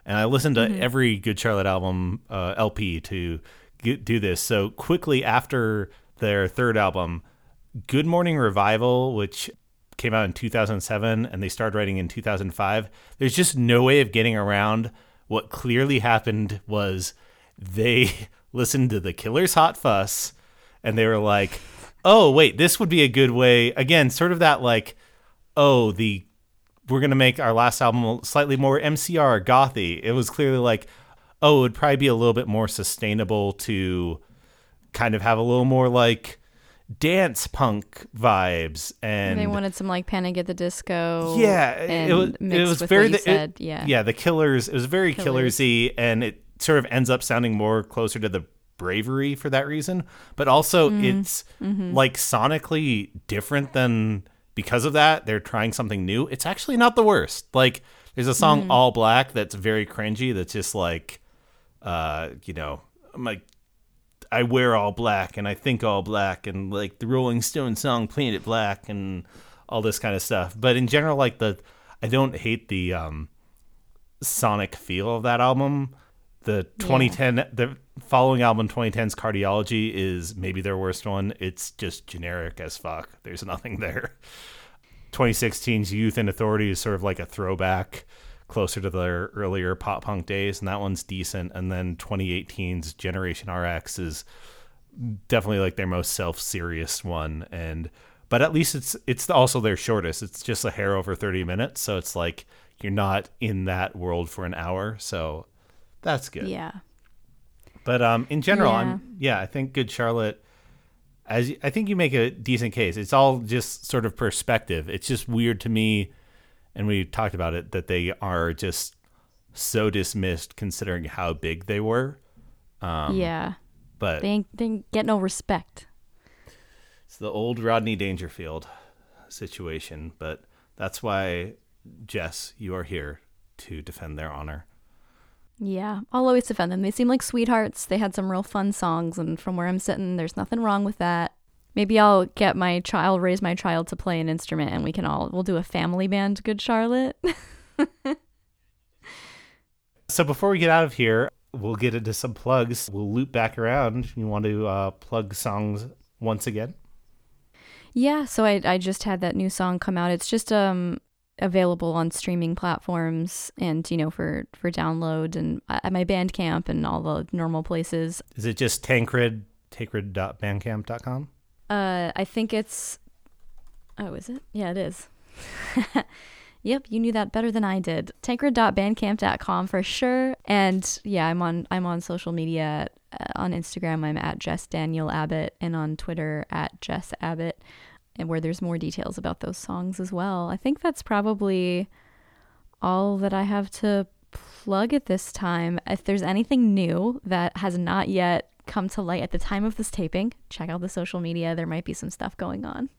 and I listened to every Good Charlotte album uh, LP to get, do this. So quickly after their third album, Good Morning Revival, which came out in 2007 and they started writing in 2005, there's just no way of getting around what clearly happened was they listened to the Killer's Hot Fuss and they were like, "Oh, wait, this would be a good way." Again, sort of that like, "Oh, the we're going to make our last album slightly more MCR gothy." It was clearly like, "Oh, it would probably be a little bit more sustainable to kind of have a little more like dance punk vibes and they wanted some like Panic at the Disco. yeah it was it was very the- it- yeah. yeah the killers it was very Killers. killersy and it sort of ends up sounding more closer to the bravery for that reason but also Mm-hmm. it's like sonically different than because of that they're trying something new it's actually not the worst like there's a song Mm-hmm. all black that's very cringy that's just like uh you know i'm like I wear all black and I think all black and like the Rolling Stone song Painted Black and all this kind of stuff. But in general, like the I don't hate the um sonic feel of that album. The 2010 the following album 2010's Cardiology is maybe their worst one. It's just generic as fuck. There's nothing there. 2016's Youth and Authority is sort of like a throwback closer to their earlier pop punk days, and that one's decent. And then 2018's Generation RX is definitely like their most self serious one. And but at least it's it's also their shortest. It's just a hair over 30 minutes, so it's like you're not in that world for an hour. So that's good. Yeah. But um, in general, Yeah. I'm yeah, I think Good Charlotte. As I think you make a decent case. It's all just sort of perspective. It's just weird to me, and we talked about it that they are just so dismissed considering how big they were. Um, yeah. But They ain't, they ain't get no respect. it's the old Rodney Dangerfield situation. But that's why, Jess, you are here to defend their honor. Yeah, I'll always defend them. They seem like sweethearts. They had some real fun songs, and from where I'm sitting, there's nothing wrong with that. Maybe I'll get my child, raise my child to play an instrument, and we can all we'll do a family band. Good Charlotte. So before we get out of here, we'll get into some plugs. We'll loop back around. You want to uh, plug songs once again? yeah, so I I just had that new song come out. It's just um available on streaming platforms and you know for for download and at my Bandcamp and all the normal places. Is it just Tancred, tancred.bandcamp.com? Uh, I think it's. Oh, is it? Yeah, it is. yep, you knew that better than I did. Tancred.bandcamp.com for sure. And yeah, I'm on I'm on social media. Uh, on Instagram, I'm at Jess Daniel Abbott, and on Twitter at Jess Abbott, and where there's more details about those songs as well. I think that's probably all that I have to plug at this time. If there's anything new that has not yet come to light at the time of this taping, check out the social media. There might be some stuff going on.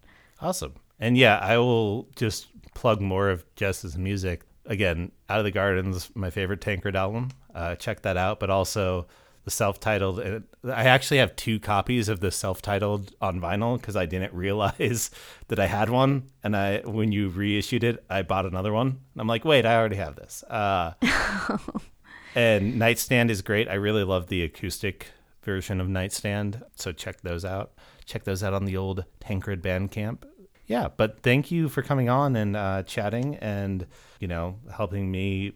Awesome. And yeah, I will just plug more of Jess's music. Again, Out of the Gardens, my favorite Tancred album. Uh, check that out. But also the self-titled. uh, I actually have two copies of the self-titled on vinyl because I didn't realize that I had one. And I, when you reissued it, I bought another one. And I'm like, wait, I already have this. Uh, and Nightstand is great. I really love the acoustic version of Nightstand. So check those out. Check those out on the old Tancred Bandcamp. Yeah, but thank you for coming on and uh, chatting and, you know, helping me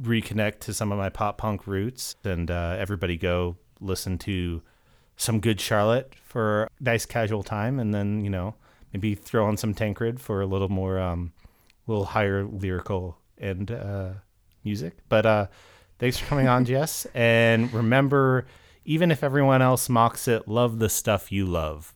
reconnect to some of my pop punk roots. And uh, everybody go listen to some good Charlotte for a nice casual time. And then, you know, maybe throw on some Tancred for a little more, um, a little higher lyrical and uh, music. But uh, thanks for coming on, Jess. And remember, even if everyone else mocks it, love the stuff you love.